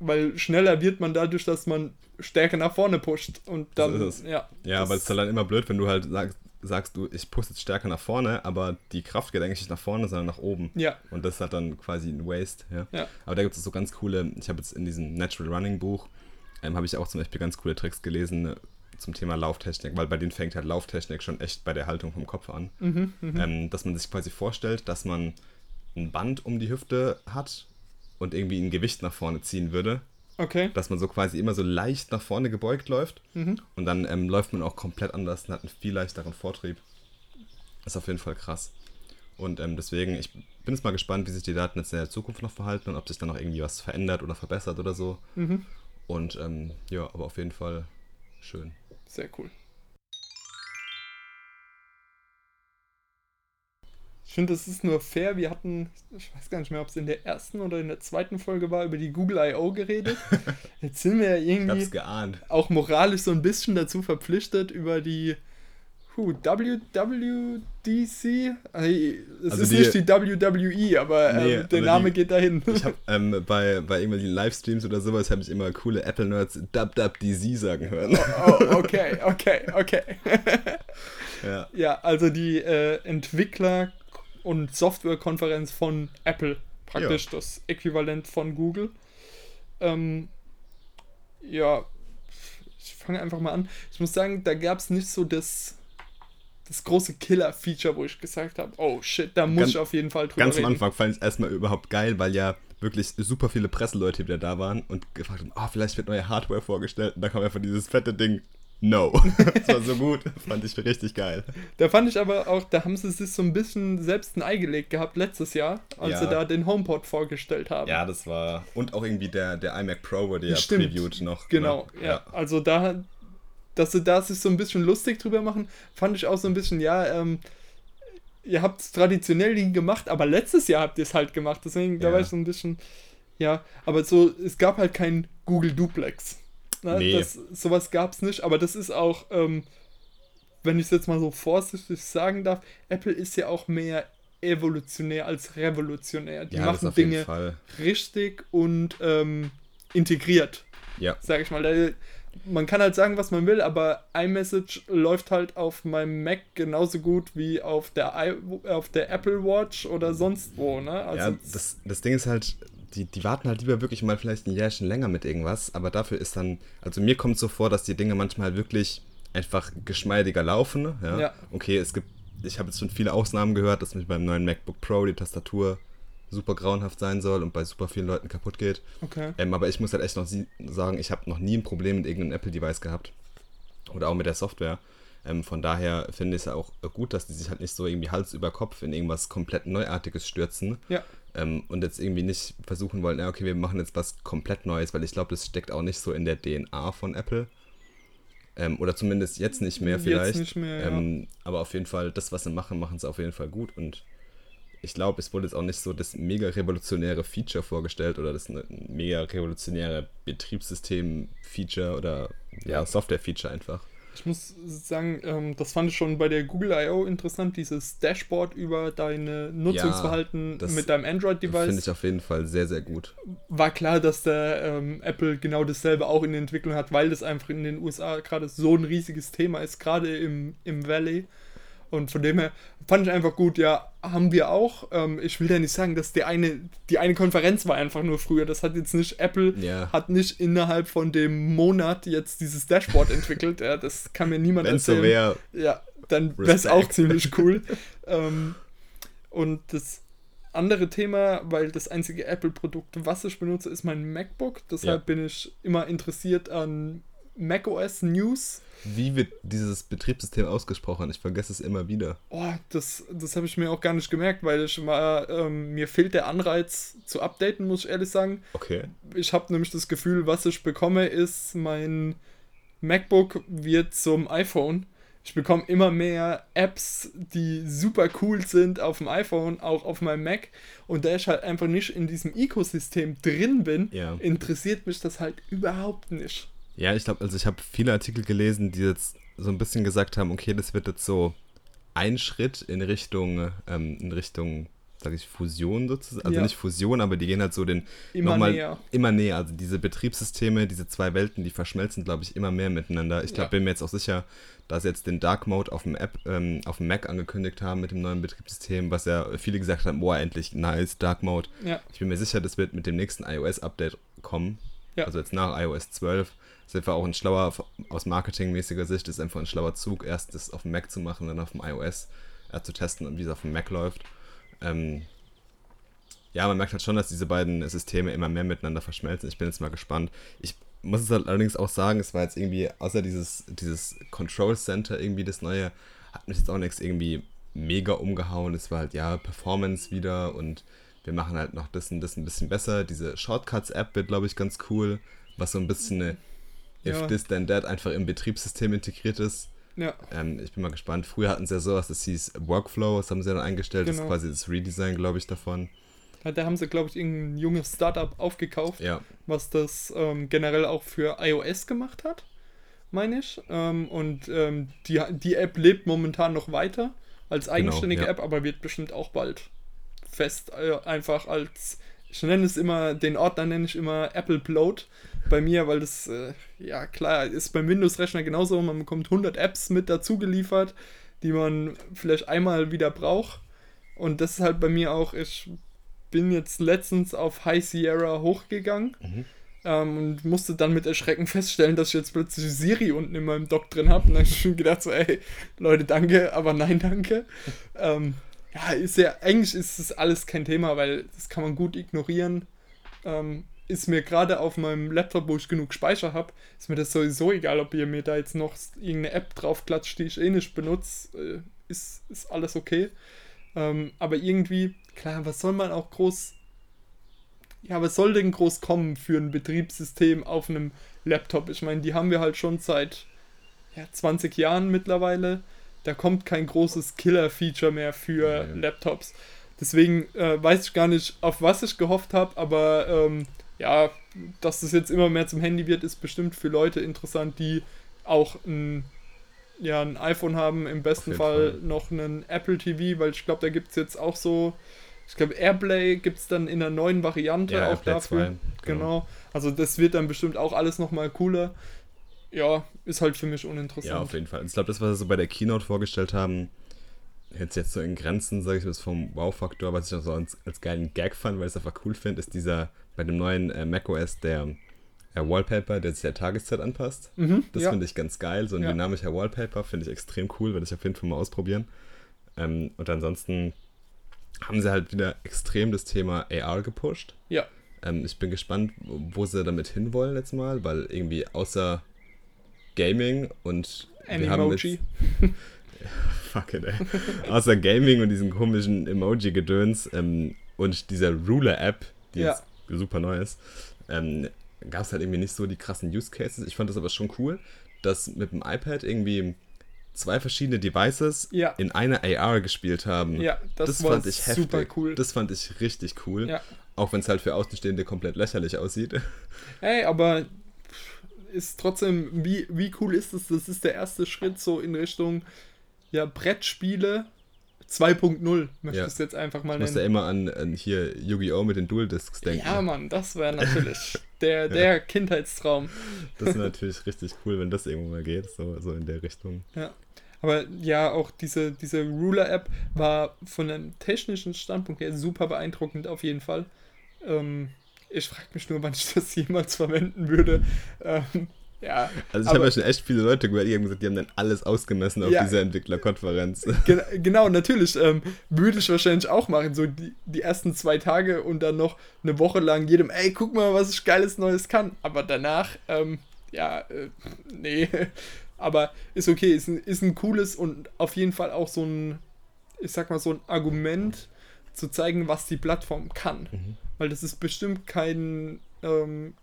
weil schneller wird man dadurch, dass man stärker nach vorne pusht und dann, ist es. ja. Ja, das- aber es ist halt dann immer blöd, wenn du halt sagst, sagst du, ich puste jetzt stärker nach vorne, aber die Kraft geht eigentlich nicht nach vorne, sondern nach oben. Ja, Und das ist halt dann quasi ein Waste, ja. Ja. Aber da gibt es so ganz coole, ich habe jetzt in diesem Natural Running Buch, ähm, habe ich auch zum Beispiel ganz coole Tricks gelesen äh, zum Thema Lauftechnik, weil bei denen fängt halt Lauftechnik schon echt bei der Haltung vom Kopf an. Mhm, Ähm, dass man sich quasi vorstellt, dass man ein Band um die Hüfte hat und irgendwie ein Gewicht nach vorne ziehen würde okay. dass man so quasi immer so leicht nach vorne gebeugt läuft Mhm. und dann ähm, läuft man auch komplett anders und hat einen viel leichteren Vortrieb. Ist auf jeden Fall krass. Und ähm, deswegen, ich bin jetzt mal gespannt, wie sich die Daten jetzt in der Zukunft noch verhalten und ob sich dann noch irgendwie was verändert oder verbessert oder so. Mhm. Und ähm, ja, aber auf jeden Fall schön. Sehr cool. Ich finde, es ist nur fair. Wir hatten, ich weiß gar nicht mehr, ob es in der ersten oder in der zweiten Folge war, über die Google I.O. geredet. Jetzt sind wir ja irgendwie auch moralisch so ein bisschen dazu verpflichtet, über die huh, WWDC. Also, es Also ist die- nicht die WWE, aber Nee, ähm, der aber Name die- geht dahin. Ich hab ähm, bei, bei irgendwelchen Livestreams oder sowas habe ich immer coole Apple-Nerds DubDubDZ sagen hören. oh, okay, okay, okay. Ja. Ja, also die äh, Entwickler- und Softwarekonferenz von Apple, praktisch das Äquivalent von Google. Ähm, ja, ich fange einfach mal an. Ich muss sagen, da gab es nicht so das, das große Killer-Feature, wo ich gesagt habe, oh shit, da muss Ganz- ich auf jeden Fall drüber Ganz am reden. Anfang fand ich es erstmal überhaupt geil, weil ja wirklich super viele Presseleute wieder da waren und gefragt haben, oh, vielleicht wird neue Hardware vorgestellt. Und da kam einfach dieses fette Ding, no. das war so gut, fand ich richtig geil. Da fand ich aber auch, da haben sie sich so ein bisschen selbst ein Ei gelegt gehabt letztes Jahr, als Ja. sie da den HomePod vorgestellt haben. Ja, das war... Und auch irgendwie der, der iMac Pro wurde ja Stimmt. previewed noch. Genau, ne? ja. Also da, dass sie da sich so ein bisschen lustig drüber machen, fand ich auch so ein bisschen, ja, ähm, ihr habt es traditionell nie gemacht, aber letztes Jahr habt ihr es halt gemacht. Deswegen, da Ja. war ich so ein bisschen, ja, aber so, es gab halt kein Google Duplex. Ne? Nee. Das, sowas gab es nicht, aber das ist auch, ähm, wenn ich es jetzt mal so vorsichtig sagen darf, Apple ist ja auch mehr evolutionär als revolutionär. Die Ja, machen Dinge richtig und ähm, integriert Ja, sag ich mal. Man kann halt sagen, was man will, aber iMessage läuft halt auf meinem Mac genauso gut wie auf der, I, auf der Apple Watch oder sonst wo, ne? Also, ja das, das Ding ist halt, die, die warten halt lieber wirklich mal vielleicht ein Jährchen länger mit irgendwas, aber dafür ist dann, also mir kommt so vor, dass die Dinge manchmal halt wirklich einfach geschmeidiger laufen. ne? Ja. Ja. Okay, es gibt, ich habe jetzt schon viele Ausnahmen gehört, dass mich beim neuen MacBook Pro die Tastatur super grauenhaft sein soll und bei super vielen Leuten kaputt geht. okay. Ähm, aber ich muss halt echt noch sagen, ich habe noch nie ein Problem mit irgendeinem Apple-Device gehabt. Oder auch mit der Software. Ähm, von daher finde ich es auch gut, dass die sich halt nicht so irgendwie Hals über Kopf in irgendwas komplett Neuartiges stürzen. Ja. Ähm, und jetzt irgendwie nicht versuchen wollen, ja, okay, wir machen jetzt was komplett Neues, weil ich glaube, das steckt auch nicht so in der DNA von Apple. Ähm, oder zumindest jetzt nicht mehr Jetzt vielleicht. nicht mehr, ja. ähm, aber auf jeden Fall, das, was sie machen, machen sie auf jeden Fall gut. Und ich glaube, es wurde jetzt auch nicht so das mega revolutionäre Feature vorgestellt oder das ne- mega revolutionäre Betriebssystem-Feature oder ja, Software-Feature einfach. Ich muss sagen, ähm, das fand ich schon bei der Google I.O. interessant, dieses Dashboard über deine Nutzungsverhalten das mit deinem Android-Device. Finde ich auf jeden Fall sehr, sehr gut. War klar, dass der ähm, Apple genau dasselbe auch in der Entwicklung hat, weil das einfach in den USA gerade so ein riesiges Thema ist, gerade im, im Valley. Und von dem her fand ich einfach gut, ja, haben wir auch. Ähm, ich will ja nicht sagen, dass die eine, die eine Konferenz war einfach nur früher. Das hat jetzt nicht, Apple Ja. hat nicht innerhalb von dem Monat jetzt dieses Dashboard entwickelt. Ja, das kann mir niemand Wenn es so erzählen. wäre, Ja, dann wäre es auch ziemlich cool. ähm, und das andere Thema, weil das einzige Apple-Produkt, was ich benutze, ist mein MacBook. Deshalb Ja. bin ich immer interessiert an macOS News. wie wird dieses Betriebssystem ausgesprochen? Ich vergesse es immer wieder. Oh, das, das habe ich mir auch gar nicht gemerkt, weil ich war, ähm, mir fehlt der Anreiz zu updaten, muss ich ehrlich sagen. Okay. Ich habe nämlich das Gefühl, was ich bekomme, ist mein MacBook wird zum iPhone. Ich bekomme immer mehr Apps, die super cool sind auf dem iPhone, auch auf meinem Mac. Und da ich halt einfach nicht in diesem Ökosystem drin bin, Ja. interessiert mich das halt überhaupt nicht. Ja, ich glaube, also ich habe viele Artikel gelesen, die jetzt so ein bisschen gesagt haben, okay, das wird jetzt so ein Schritt in Richtung, ähm, in Richtung, sage ich, Fusion sozusagen. Also Ja. nicht Fusion, aber die gehen halt so den Immer nochmal näher. immer näher. Also diese Betriebssysteme, diese zwei Welten, die verschmelzen, glaube ich, immer mehr miteinander. Ich glaube, Ja. bin mir jetzt auch sicher, dass jetzt den Dark Mode auf dem App, ähm, auf dem Mac angekündigt haben mit dem neuen Betriebssystem, was ja viele gesagt haben, boah, endlich nice, Dark Mode. Ja, Ich bin mir sicher, das wird mit dem nächsten iOS-Update kommen. Ja. Also jetzt nach iOS 12. Ist einfach auch ein schlauer, aus marketingmäßiger Sicht, ist einfach ein schlauer Zug, erst das auf dem Mac zu machen, dann auf dem iOS äh, zu testen und wie es auf dem Mac läuft. Ähm, ja, man merkt halt schon, dass diese beiden Systeme immer mehr miteinander verschmelzen. Ich bin jetzt mal gespannt. Ich muss es halt allerdings auch sagen, es war jetzt irgendwie, außer dieses, dieses Control Center, irgendwie das neue, hat mich jetzt auch nichts irgendwie mega umgehauen. Es war halt, ja, Performance wieder und wir machen halt noch das und das ein bisschen besser. Diese Shortcuts-App wird, glaube ich, ganz cool, was so ein bisschen eine If Ja. This Then That einfach im Betriebssystem integriert ist. ja, Ähm, ich bin mal gespannt. Früher hatten sie ja sowas, das hieß Workflow, das haben sie dann eingestellt. Das ist Genau. quasi das Redesign, glaube ich, davon. Ja, Da haben sie, glaube ich, irgendein junges Startup aufgekauft, Ja, was das ähm, generell auch für iOS gemacht hat, meine ich. Ähm, und ähm, die, die App lebt momentan noch weiter als eigenständige ja. App, aber wird bestimmt auch bald fest äh, einfach als, ich nenne es immer, den Ordner nenne ich immer Apple Bloat bei mir, weil das, äh, ja klar, ist beim Windows-Rechner genauso, man bekommt 100 Apps mit dazu geliefert, die man vielleicht einmal wieder braucht. Und das ist halt bei mir auch, ich bin jetzt letztens auf High Sierra hochgegangen Mhm. ähm, und musste dann mit Erschrecken feststellen, dass ich jetzt plötzlich Siri unten in meinem Dock drin habe. Und dann habe ich mir gedacht, so, ey, Leute, danke, aber nein, danke. Ähm, ja, ist ja, eigentlich ist das alles kein Thema, weil das kann man gut ignorieren. Ähm, ist mir gerade auf meinem Laptop, wo ich genug Speicher habe, ist mir das sowieso egal, ob ihr mir da jetzt noch irgendeine App draufklatscht, die ich eh nicht benutze. Äh, ist, ist alles okay. Ähm, aber irgendwie, klar, was soll man auch groß. Ja, was soll denn groß kommen für ein Betriebssystem auf einem Laptop? Ich meine, die haben wir halt schon seit ja, 20 Jahren mittlerweile. Da kommt kein großes Killer-Feature mehr für Nee. Laptops. Deswegen äh, weiß ich gar nicht, auf was ich gehofft habe, aber ähm, ja, dass das jetzt immer mehr zum Handy wird, ist bestimmt für Leute interessant, die auch ein, ja, ein iPhone haben, im besten Fall, Fall. noch einen Apple TV, weil ich glaube, da gibt es jetzt auch so, ich glaube, Airplay gibt es dann in einer neuen Variante ja auch Airplay dafür. 2, Genau. Also das wird dann bestimmt auch alles nochmal cooler. Ja, ist halt für mich uninteressant. Ja, auf jeden Fall. Ich glaube, das, was sie so bei der Keynote vorgestellt haben, jetzt jetzt so in Grenzen, sage ich mal, vom Wow-Faktor, was ich auch so als, als geilen Gag fand, weil ich es einfach cool finde, ist dieser bei dem neuen äh, macOS der äh, Wallpaper, der sich der Tageszeit anpasst. Mhm, Das ja. finde ich ganz geil. So ein Ja. dynamischer Wallpaper finde ich extrem cool, werde ich auf jeden Fall mal ausprobieren. Ähm, und ansonsten haben sie halt wieder extrem das Thema AR gepusht. Ja. Ähm, ich bin gespannt, wo sie damit hinwollen jetzt mal, weil irgendwie außer Gaming und wir haben Animoji. jetzt, fuck it, ey. außer Gaming und diesen komischen Emoji-Gedöns ähm, und dieser Ruler-App, die Ja. jetzt super neu ist, ähm, gab es halt irgendwie nicht so die krassen Use Cases. Ich fand das aber schon cool, dass mit dem iPad irgendwie zwei verschiedene Devices Ja. in einer AR gespielt haben. Ja, das, das, fand ich heftig. super cool. Das fand ich richtig cool. Ja. Auch wenn es halt für Außenstehende komplett lächerlich aussieht. Hey, aber ist trotzdem, wie, wie cool ist es? Das ist der erste Schritt so in Richtung ja, Brettspiele 2.0, möchte Ja. ich es jetzt einfach mal Ich muss nennen. ja immer an, an hier Yu-Gi-Oh! mit den Dual-Discs denken. Ja, Mann, das wäre natürlich der, der Kindheitstraum. Das ist natürlich richtig cool, wenn das irgendwo mal geht, so, so in der Richtung. Aber ja, auch diese, diese Ruler-App war von einem technischen Standpunkt her super beeindruckend auf jeden Fall. Ähm, ich frage mich nur, wann ich das jemals verwenden würde. Ähm, ja, Also ich habe ja schon echt viele Leute gehört, die haben gesagt, die haben dann alles ausgemessen auf Ja. dieser Entwicklerkonferenz. gen genau, natürlich. Ähm, würde ich wahrscheinlich auch machen. So die, die ersten zwei Tage und dann noch eine Woche lang jedem, ey, guck mal, was ich geiles Neues kann. Aber danach, ähm, ja, äh, nee. Aber ist okay, ist ein, ist ein cooles und auf jeden Fall auch so ein, ich sag mal, so ein Argument zu zeigen, was die Plattform kann. Mhm. Weil das ist bestimmt kein, ähm,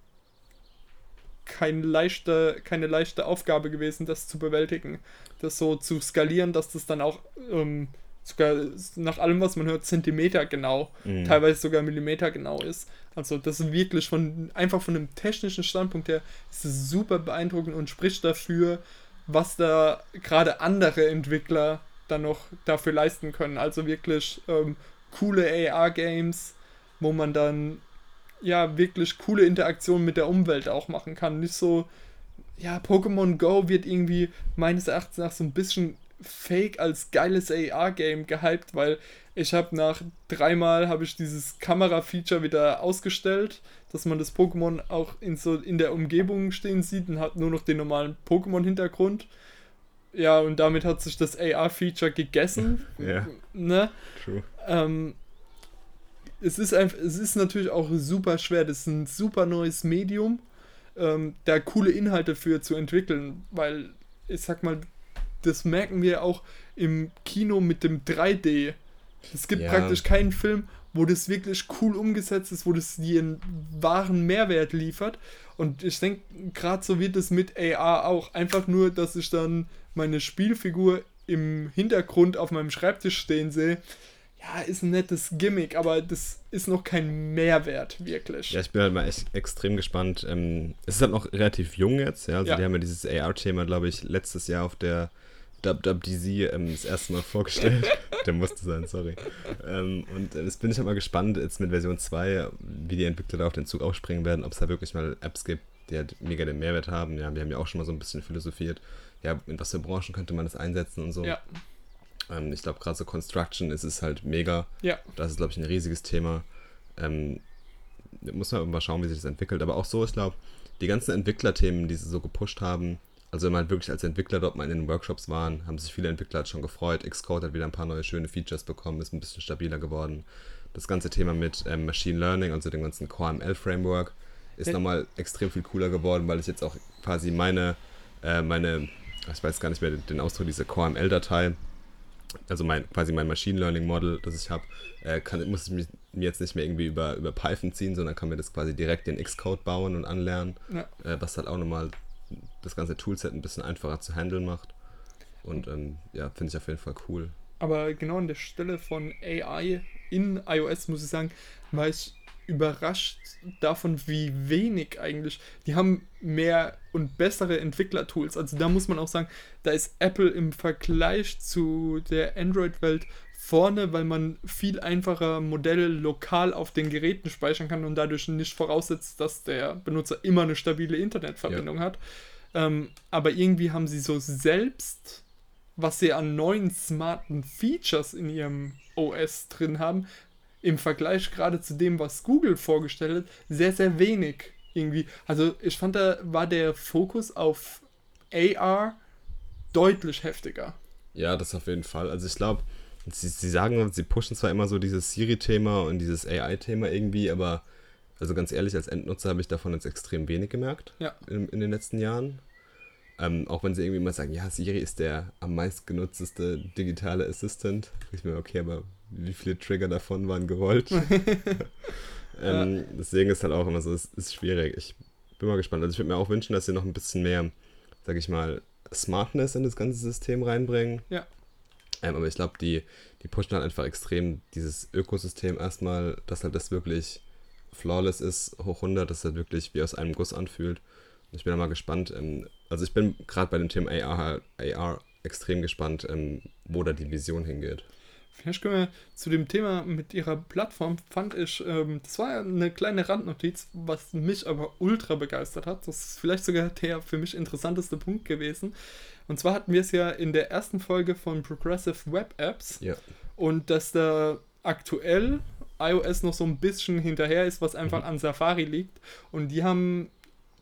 kein leichte, keine leichte Aufgabe gewesen, das zu bewältigen. Das so zu skalieren, dass das dann auch ähm, sogar nach allem, was man hört, Zentimeter genau, Mhm. teilweise sogar Millimeter genau ist. Also das ist wirklich von einfach von einem technischen Standpunkt her ist es super beeindruckend und spricht dafür, was da gerade andere Entwickler dann noch dafür leisten können. Also wirklich ähm, coole AR-Games, wo man dann ja wirklich coole Interaktionen mit der Umwelt auch machen kann. Nicht so, ja, Pokémon Go wird irgendwie meines Erachtens nach so ein bisschen fake als geiles AR-Game gehypt, weil ich habe nach dreimal habe ich dieses Kamera-Feature wieder ausgestellt, dass man das Pokémon auch in so in der Umgebung stehen sieht und hat nur noch den normalen Pokémon-Hintergrund. Ja, und damit hat sich das AR-Feature gegessen. Ja. Ne? True. Ähm, es ist einfach, es ist natürlich auch super schwer. Das ist ein super neues Medium, ähm, da coole Inhalte für zu entwickeln, weil ich sag mal, das merken wir auch im Kino mit dem 3D. Es gibt Ja. praktisch keinen Film, wo das wirklich cool umgesetzt ist, wo das dir einen wahren Mehrwert liefert. Und ich denke, gerade so wird es mit AR auch. Einfach nur, dass ich dann meine Spielfigur im Hintergrund auf meinem Schreibtisch stehen sehe. Ja, ist ein nettes Gimmick, aber das ist noch kein Mehrwert, wirklich. Ja, ich bin halt mal echt extrem gespannt. Ähm, es ist halt noch relativ jung jetzt, ja. Also Ja. die haben ja dieses AR-Thema, glaube ich, letztes Jahr auf der WWDC ähm, das erste Mal vorgestellt. der musste sein, sorry. Ähm, und äh, jetzt bin ich halt mal gespannt, jetzt mit Version 2, wie die Entwickler da auf den Zug aufspringen werden, ob es da wirklich mal Apps gibt, die halt mega den Mehrwert haben. Ja, wir haben ja auch schon mal so ein bisschen philosophiert. Ja, in was für Branchen könnte man das einsetzen und so. Ja, Ähm, ich glaube, gerade so Construction ist es halt mega. ja, Das ist, glaube ich, ein riesiges Thema. Ähm, muss man mal schauen, wie sich das entwickelt. Aber auch so, ich glaube, die ganzen Entwicklerthemen, die sie so gepusht haben, also wenn man halt wirklich als Entwickler dort mal in den Workshops waren, haben sich viele Entwickler halt schon gefreut. Xcode hat wieder ein paar neue schöne Features bekommen, ist ein bisschen stabiler geworden. Das ganze Thema mit ähm, Machine Learning, also dem ganzen CoreML-Framework, ist Ja. nochmal extrem viel cooler geworden, weil ich jetzt auch quasi meine, äh, meine, ich weiß gar nicht mehr den Ausdruck, diese CoreML-Datei, also mein, quasi mein Machine Learning Model, das ich habe, äh, kann, muss ich mich, mir jetzt nicht mehr irgendwie über, über Python ziehen, sondern kann mir das quasi direkt in Xcode bauen und anlernen, ja. äh, was halt auch nochmal das ganze Toolset ein bisschen einfacher zu handeln macht. Und ähm, ja, finde ich auf jeden Fall cool. Aber genau an der Stelle von AI in iOS, muss ich sagen, war ich überrascht davon, wie wenig eigentlich. Die haben mehr und bessere Entwicklertools. Also da muss man auch sagen, da ist Apple im Vergleich zu der Android-Welt vorne, weil man viel einfacher Modelle lokal auf den Geräten speichern kann und dadurch nicht voraussetzt, dass der Benutzer immer eine stabile Internetverbindung hat. Ähm, aber irgendwie haben sie so selbst was sie an neuen smarten Features in ihrem OS drin haben, im Vergleich gerade zu dem, was Google vorgestellt hat, sehr, sehr wenig irgendwie. Also ich fand, da war der Fokus auf AR deutlich heftiger. Ja, das auf jeden Fall. Also ich glaube, sie, sie sagen, sie pushen zwar immer so dieses Siri-Thema und dieses AI-Thema irgendwie, aber also ganz ehrlich, als Endnutzer habe ich davon jetzt extrem wenig gemerkt Ja. in, in den letzten Jahren. Ähm, auch wenn sie irgendwie immer sagen, ja, Siri ist der am meist genutzteste digitale Assistant. Ich mir, okay, aber wie viele Trigger davon waren gewollt? ähm, Deswegen ist halt auch immer so, es ist schwierig. Ich bin mal gespannt. Also ich würde mir auch wünschen, dass sie noch ein bisschen mehr, sag ich mal, Smartness in das ganze System reinbringen. Ja. Ähm, aber ich glaube, die, die pushen halt einfach extrem dieses Ökosystem erstmal, dass halt das wirklich flawless ist, hoch 100, dass halt wirklich wie aus einem Guss anfühlt. Ich bin mal gespannt. Ähm, also ich bin gerade bei dem Thema AR, AR extrem gespannt, ähm, wo da die Vision hingeht. Vielleicht können wir zu dem Thema mit ihrer Plattform, fand ich, ähm, das war eine kleine Randnotiz, was mich aber ultra begeistert hat. Das ist vielleicht sogar der für mich interessanteste Punkt gewesen. Und zwar hatten wir es ja in der ersten Folge von Progressive Web Apps. Ja. Und dass da aktuell iOS noch so ein bisschen hinterher ist, was einfach mhm. an Safari liegt. Und die haben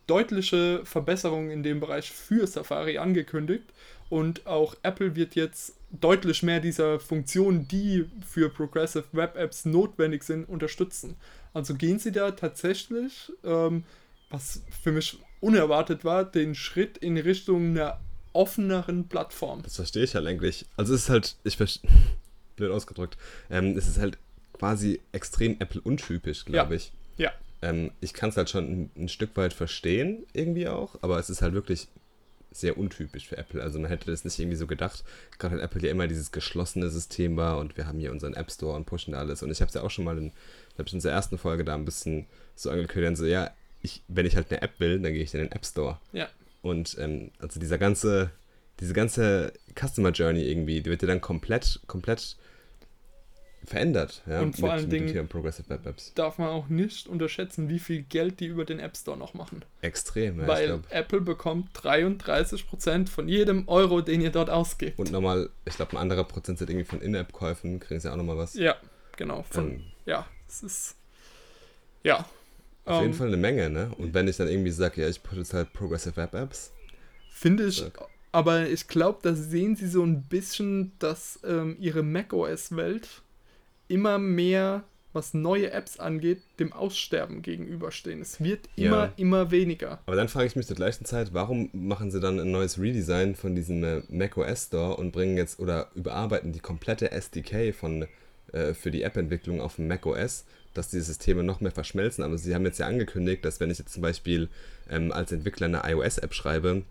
deutliche Verbesserungen in dem Bereich für Safari angekündigt. Und auch Apple wird jetzt deutlich mehr dieser Funktionen, die für Progressive Web Apps notwendig sind, unterstützen. Also gehen sie da tatsächlich, ähm, was für mich unerwartet war, den Schritt in Richtung einer offeneren Plattform. Das verstehe ich halt eigentlich. Also es ist halt, ich verstehe, blöd ausgedrückt, ähm, es ist halt quasi extrem Apple-untypisch, glaube ja. ich. Ja. Ähm, ich kann es halt schon ein, ein Stück weit verstehen, irgendwie auch, aber es ist halt wirklich sehr untypisch für Apple. Also man hätte das nicht irgendwie so gedacht. Gerade hat Apple ja immer dieses geschlossene System war und wir haben hier unseren App Store und pushen alles. Und ich habe es ja auch schon mal in, ich in unserer ersten Folge da ein bisschen so angekündigt, so ja, ich, wenn ich halt eine App will, dann gehe ich in den App Store. Ja. Und ähm, also dieser ganze, diese ganze Customer Journey irgendwie, die wird ja dann komplett, komplett verändert. Ja, und vor mit, allen Dingen Progressive Web Apps. darf man auch nicht unterschätzen, wie viel Geld die über den App Store noch machen. Extrem, ja, Weil Apple bekommt 33% von jedem Euro, den ihr dort ausgebt. Und nochmal, ich glaube, ein anderer Prozent sind irgendwie von In-App-Käufen, kriegen sie auch nochmal was. Ja, genau. Von, ähm, ja, es ist. Ja. Auf um, jeden ähm, Fall eine Menge, ne? Und wenn ich dann irgendwie sage, ja, ich pushe jetzt halt Progressive Web Apps. Finde ich. Sag. Aber ich glaube, da sehen sie so ein bisschen, dass ähm, ihre macOS-Welt immer mehr, was neue Apps angeht, dem Aussterben gegenüberstehen. Es wird immer, ja. immer weniger. Aber dann frage ich mich zur gleichen Zeit, warum machen sie dann ein neues Redesign von diesem äh, macOS Store und bringen jetzt oder überarbeiten die komplette SDK von, äh, für die App-Entwicklung auf macOS, dass die Systeme noch mehr verschmelzen. Aber sie haben jetzt ja angekündigt, dass wenn ich jetzt zum Beispiel ähm, als Entwickler eine iOS-App schreibe,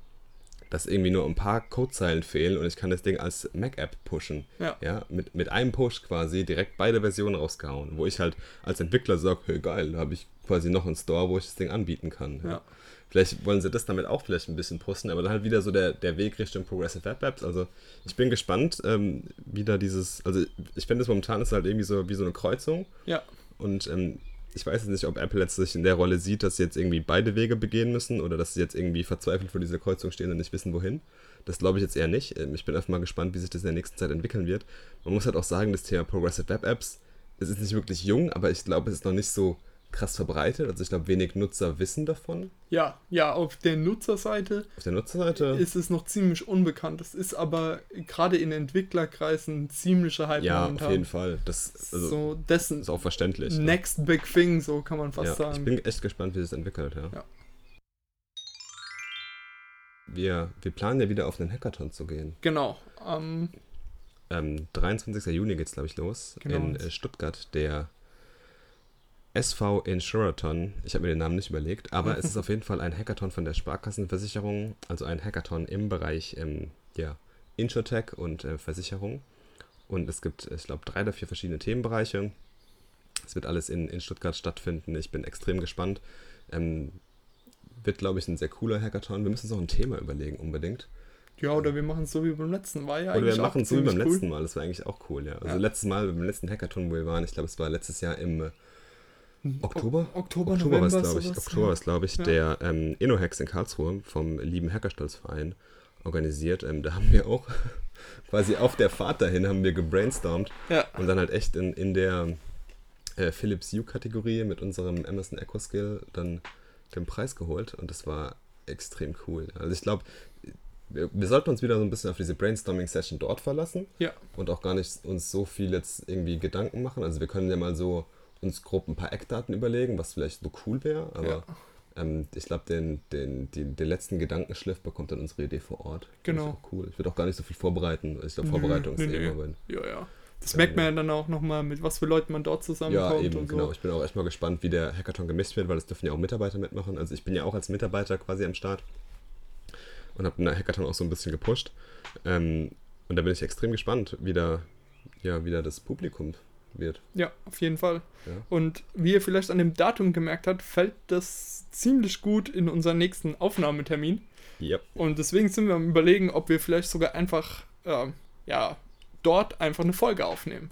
dass irgendwie nur ein paar Codezeilen fehlen und ich kann das Ding als Mac-App pushen. Ja. ja mit, mit einem Push quasi direkt beide Versionen rausgehauen, wo ich halt als Entwickler sage, hey geil, da habe ich quasi noch einen Store, wo ich das Ding anbieten kann. Ja. Vielleicht wollen sie das damit auch vielleicht ein bisschen pushen, aber dann halt wieder so der, der Weg Richtung Progressive Web Apps. Also ich bin gespannt, ähm, wie da dieses, also ich finde es momentan ist halt irgendwie so wie so eine Kreuzung. Ja. Und ähm, ich weiß jetzt nicht, ob Apple jetzt sich in der Rolle sieht, dass sie jetzt irgendwie beide Wege begehen müssen oder dass sie jetzt irgendwie verzweifelt vor dieser Kreuzung stehen und nicht wissen, wohin. Das glaube ich jetzt eher nicht. Ähm, ich bin einfach mal gespannt, wie sich das in der nächsten Zeit entwickeln wird. Man muss halt auch sagen, das Thema Progressive Web Apps, es ist nicht wirklich jung, aber ich glaube, es ist noch nicht so krass verbreitet. Also ich glaube, wenig Nutzer wissen davon. Ja, ja, auf der Nutzerseite. Auf der Nutzerseite ist es noch ziemlich unbekannt. Es ist aber gerade in Entwicklerkreisen ein ziemlicher Hype Ja, momentan. auf jeden Fall. Das also, so dessen ist auch verständlich. Next ja. big thing, so kann man fast ja, sagen. Ich bin echt gespannt, wie es entwickelt, ja. ja. Wir, wir planen ja wieder auf einen Hackathon zu gehen. Genau. Um, ähm, 23. Juni geht es, glaube ich, los. Genau. In äh, Stuttgart, der SV Insurathon. Ich habe mir den Namen nicht überlegt, aber es ist auf jeden Fall ein Hackathon von der Sparkassenversicherung, also ein Hackathon im Bereich ähm, ja, Insurtech und äh, Versicherung. Und es gibt, ich glaube, drei oder vier verschiedene Themenbereiche. Es wird alles in, in Stuttgart stattfinden. Ich bin extrem gespannt. Ähm, wird, glaube ich, ein sehr cooler Hackathon. Wir müssen uns auch ein Thema überlegen, unbedingt. Ja, oder wir machen es so wie beim letzten Mal. Ja, oder wir machen es so wie beim cool. letzten Mal. Das war eigentlich auch cool, ja. Also ja. letztes Mal, beim letzten Hackathon, wo wir waren, ich glaube, es war letztes Jahr im Oktober? O Oktober, Oktober war es, glaube ich. Oktober ja. war es, glaube ich, ja. der ähm, InnoHacks in Karlsruhe vom lieben Hackerstolzverein organisiert. Ähm, da haben wir auch quasi auf der Fahrt dahin haben wir gebrainstormt ja. und dann halt echt in, in der äh, Philips U-Kategorie mit unserem Amazon Echo Skill dann den Preis geholt und das war extrem cool. Also ich glaube, wir, wir, sollten uns wieder so ein bisschen auf diese Brainstorming-Session dort verlassen ja. und auch gar nicht uns so viel jetzt irgendwie Gedanken machen. Also wir können ja mal so uns grob ein paar Eckdaten überlegen, was vielleicht so cool wäre, aber ja. ähm, ich glaube, den, den, den, den letzten Gedankenschliff bekommt dann unsere Idee vor Ort. Genau. cool. Ich würde auch gar nicht so viel vorbereiten. Ich glaube, Vorbereitung nö, ist nö, immer wenn. Ja, ja. Das ja, merkt man ja dann auch nochmal, mit was für Leuten man dort zusammenkommt. Ja, eben, und so. genau. Ich bin auch echt mal gespannt, wie der Hackathon gemischt wird, weil es dürfen ja auch Mitarbeiter mitmachen. Also ich bin ja auch als Mitarbeiter quasi am Start und habe den Hackathon auch so ein bisschen gepusht. Ähm, und da bin ich extrem gespannt, wie da, ja, wie da das Publikum wird. Ja, auf jeden Fall. Ja. Und wie ihr vielleicht an dem Datum gemerkt habt, fällt das ziemlich gut in unseren nächsten Aufnahmetermin. Ja. Und deswegen sind wir am überlegen, ob wir vielleicht sogar einfach, äh, ja, dort einfach eine Folge aufnehmen.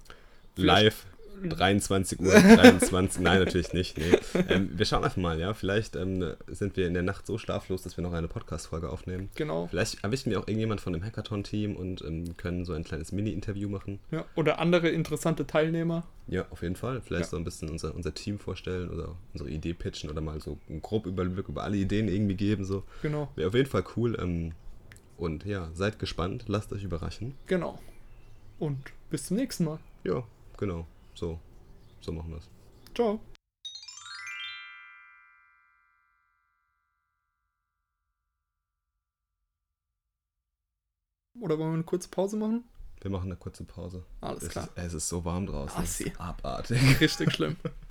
Vielleicht- Live. 23 Uhr, 23, nein, natürlich nicht. Nee. Ähm, wir schauen einfach mal, ja. Vielleicht ähm, sind wir in der Nacht so schlaflos, dass wir noch eine Podcast-Folge aufnehmen. Genau. Vielleicht erwischen wir auch irgendjemand von dem Hackathon-Team und ähm, können so ein kleines Mini-Interview machen. Ja, oder andere interessante Teilnehmer. Ja, auf jeden Fall. Vielleicht Ja. so ein bisschen unser, unser Team vorstellen oder unsere Idee pitchen oder mal so einen grob Überblick über alle Ideen irgendwie geben. So. Genau. Wäre auf jeden Fall cool. Ähm, und ja, seid gespannt, lasst euch überraschen. Genau. Und bis zum nächsten Mal. Ja, genau. So, so machen wir es. Ciao. Oder wollen wir eine kurze Pause machen? Wir machen eine kurze Pause. Alles es klar. Ist, es ist so warm draußen. Ist abartig. Richtig schlimm.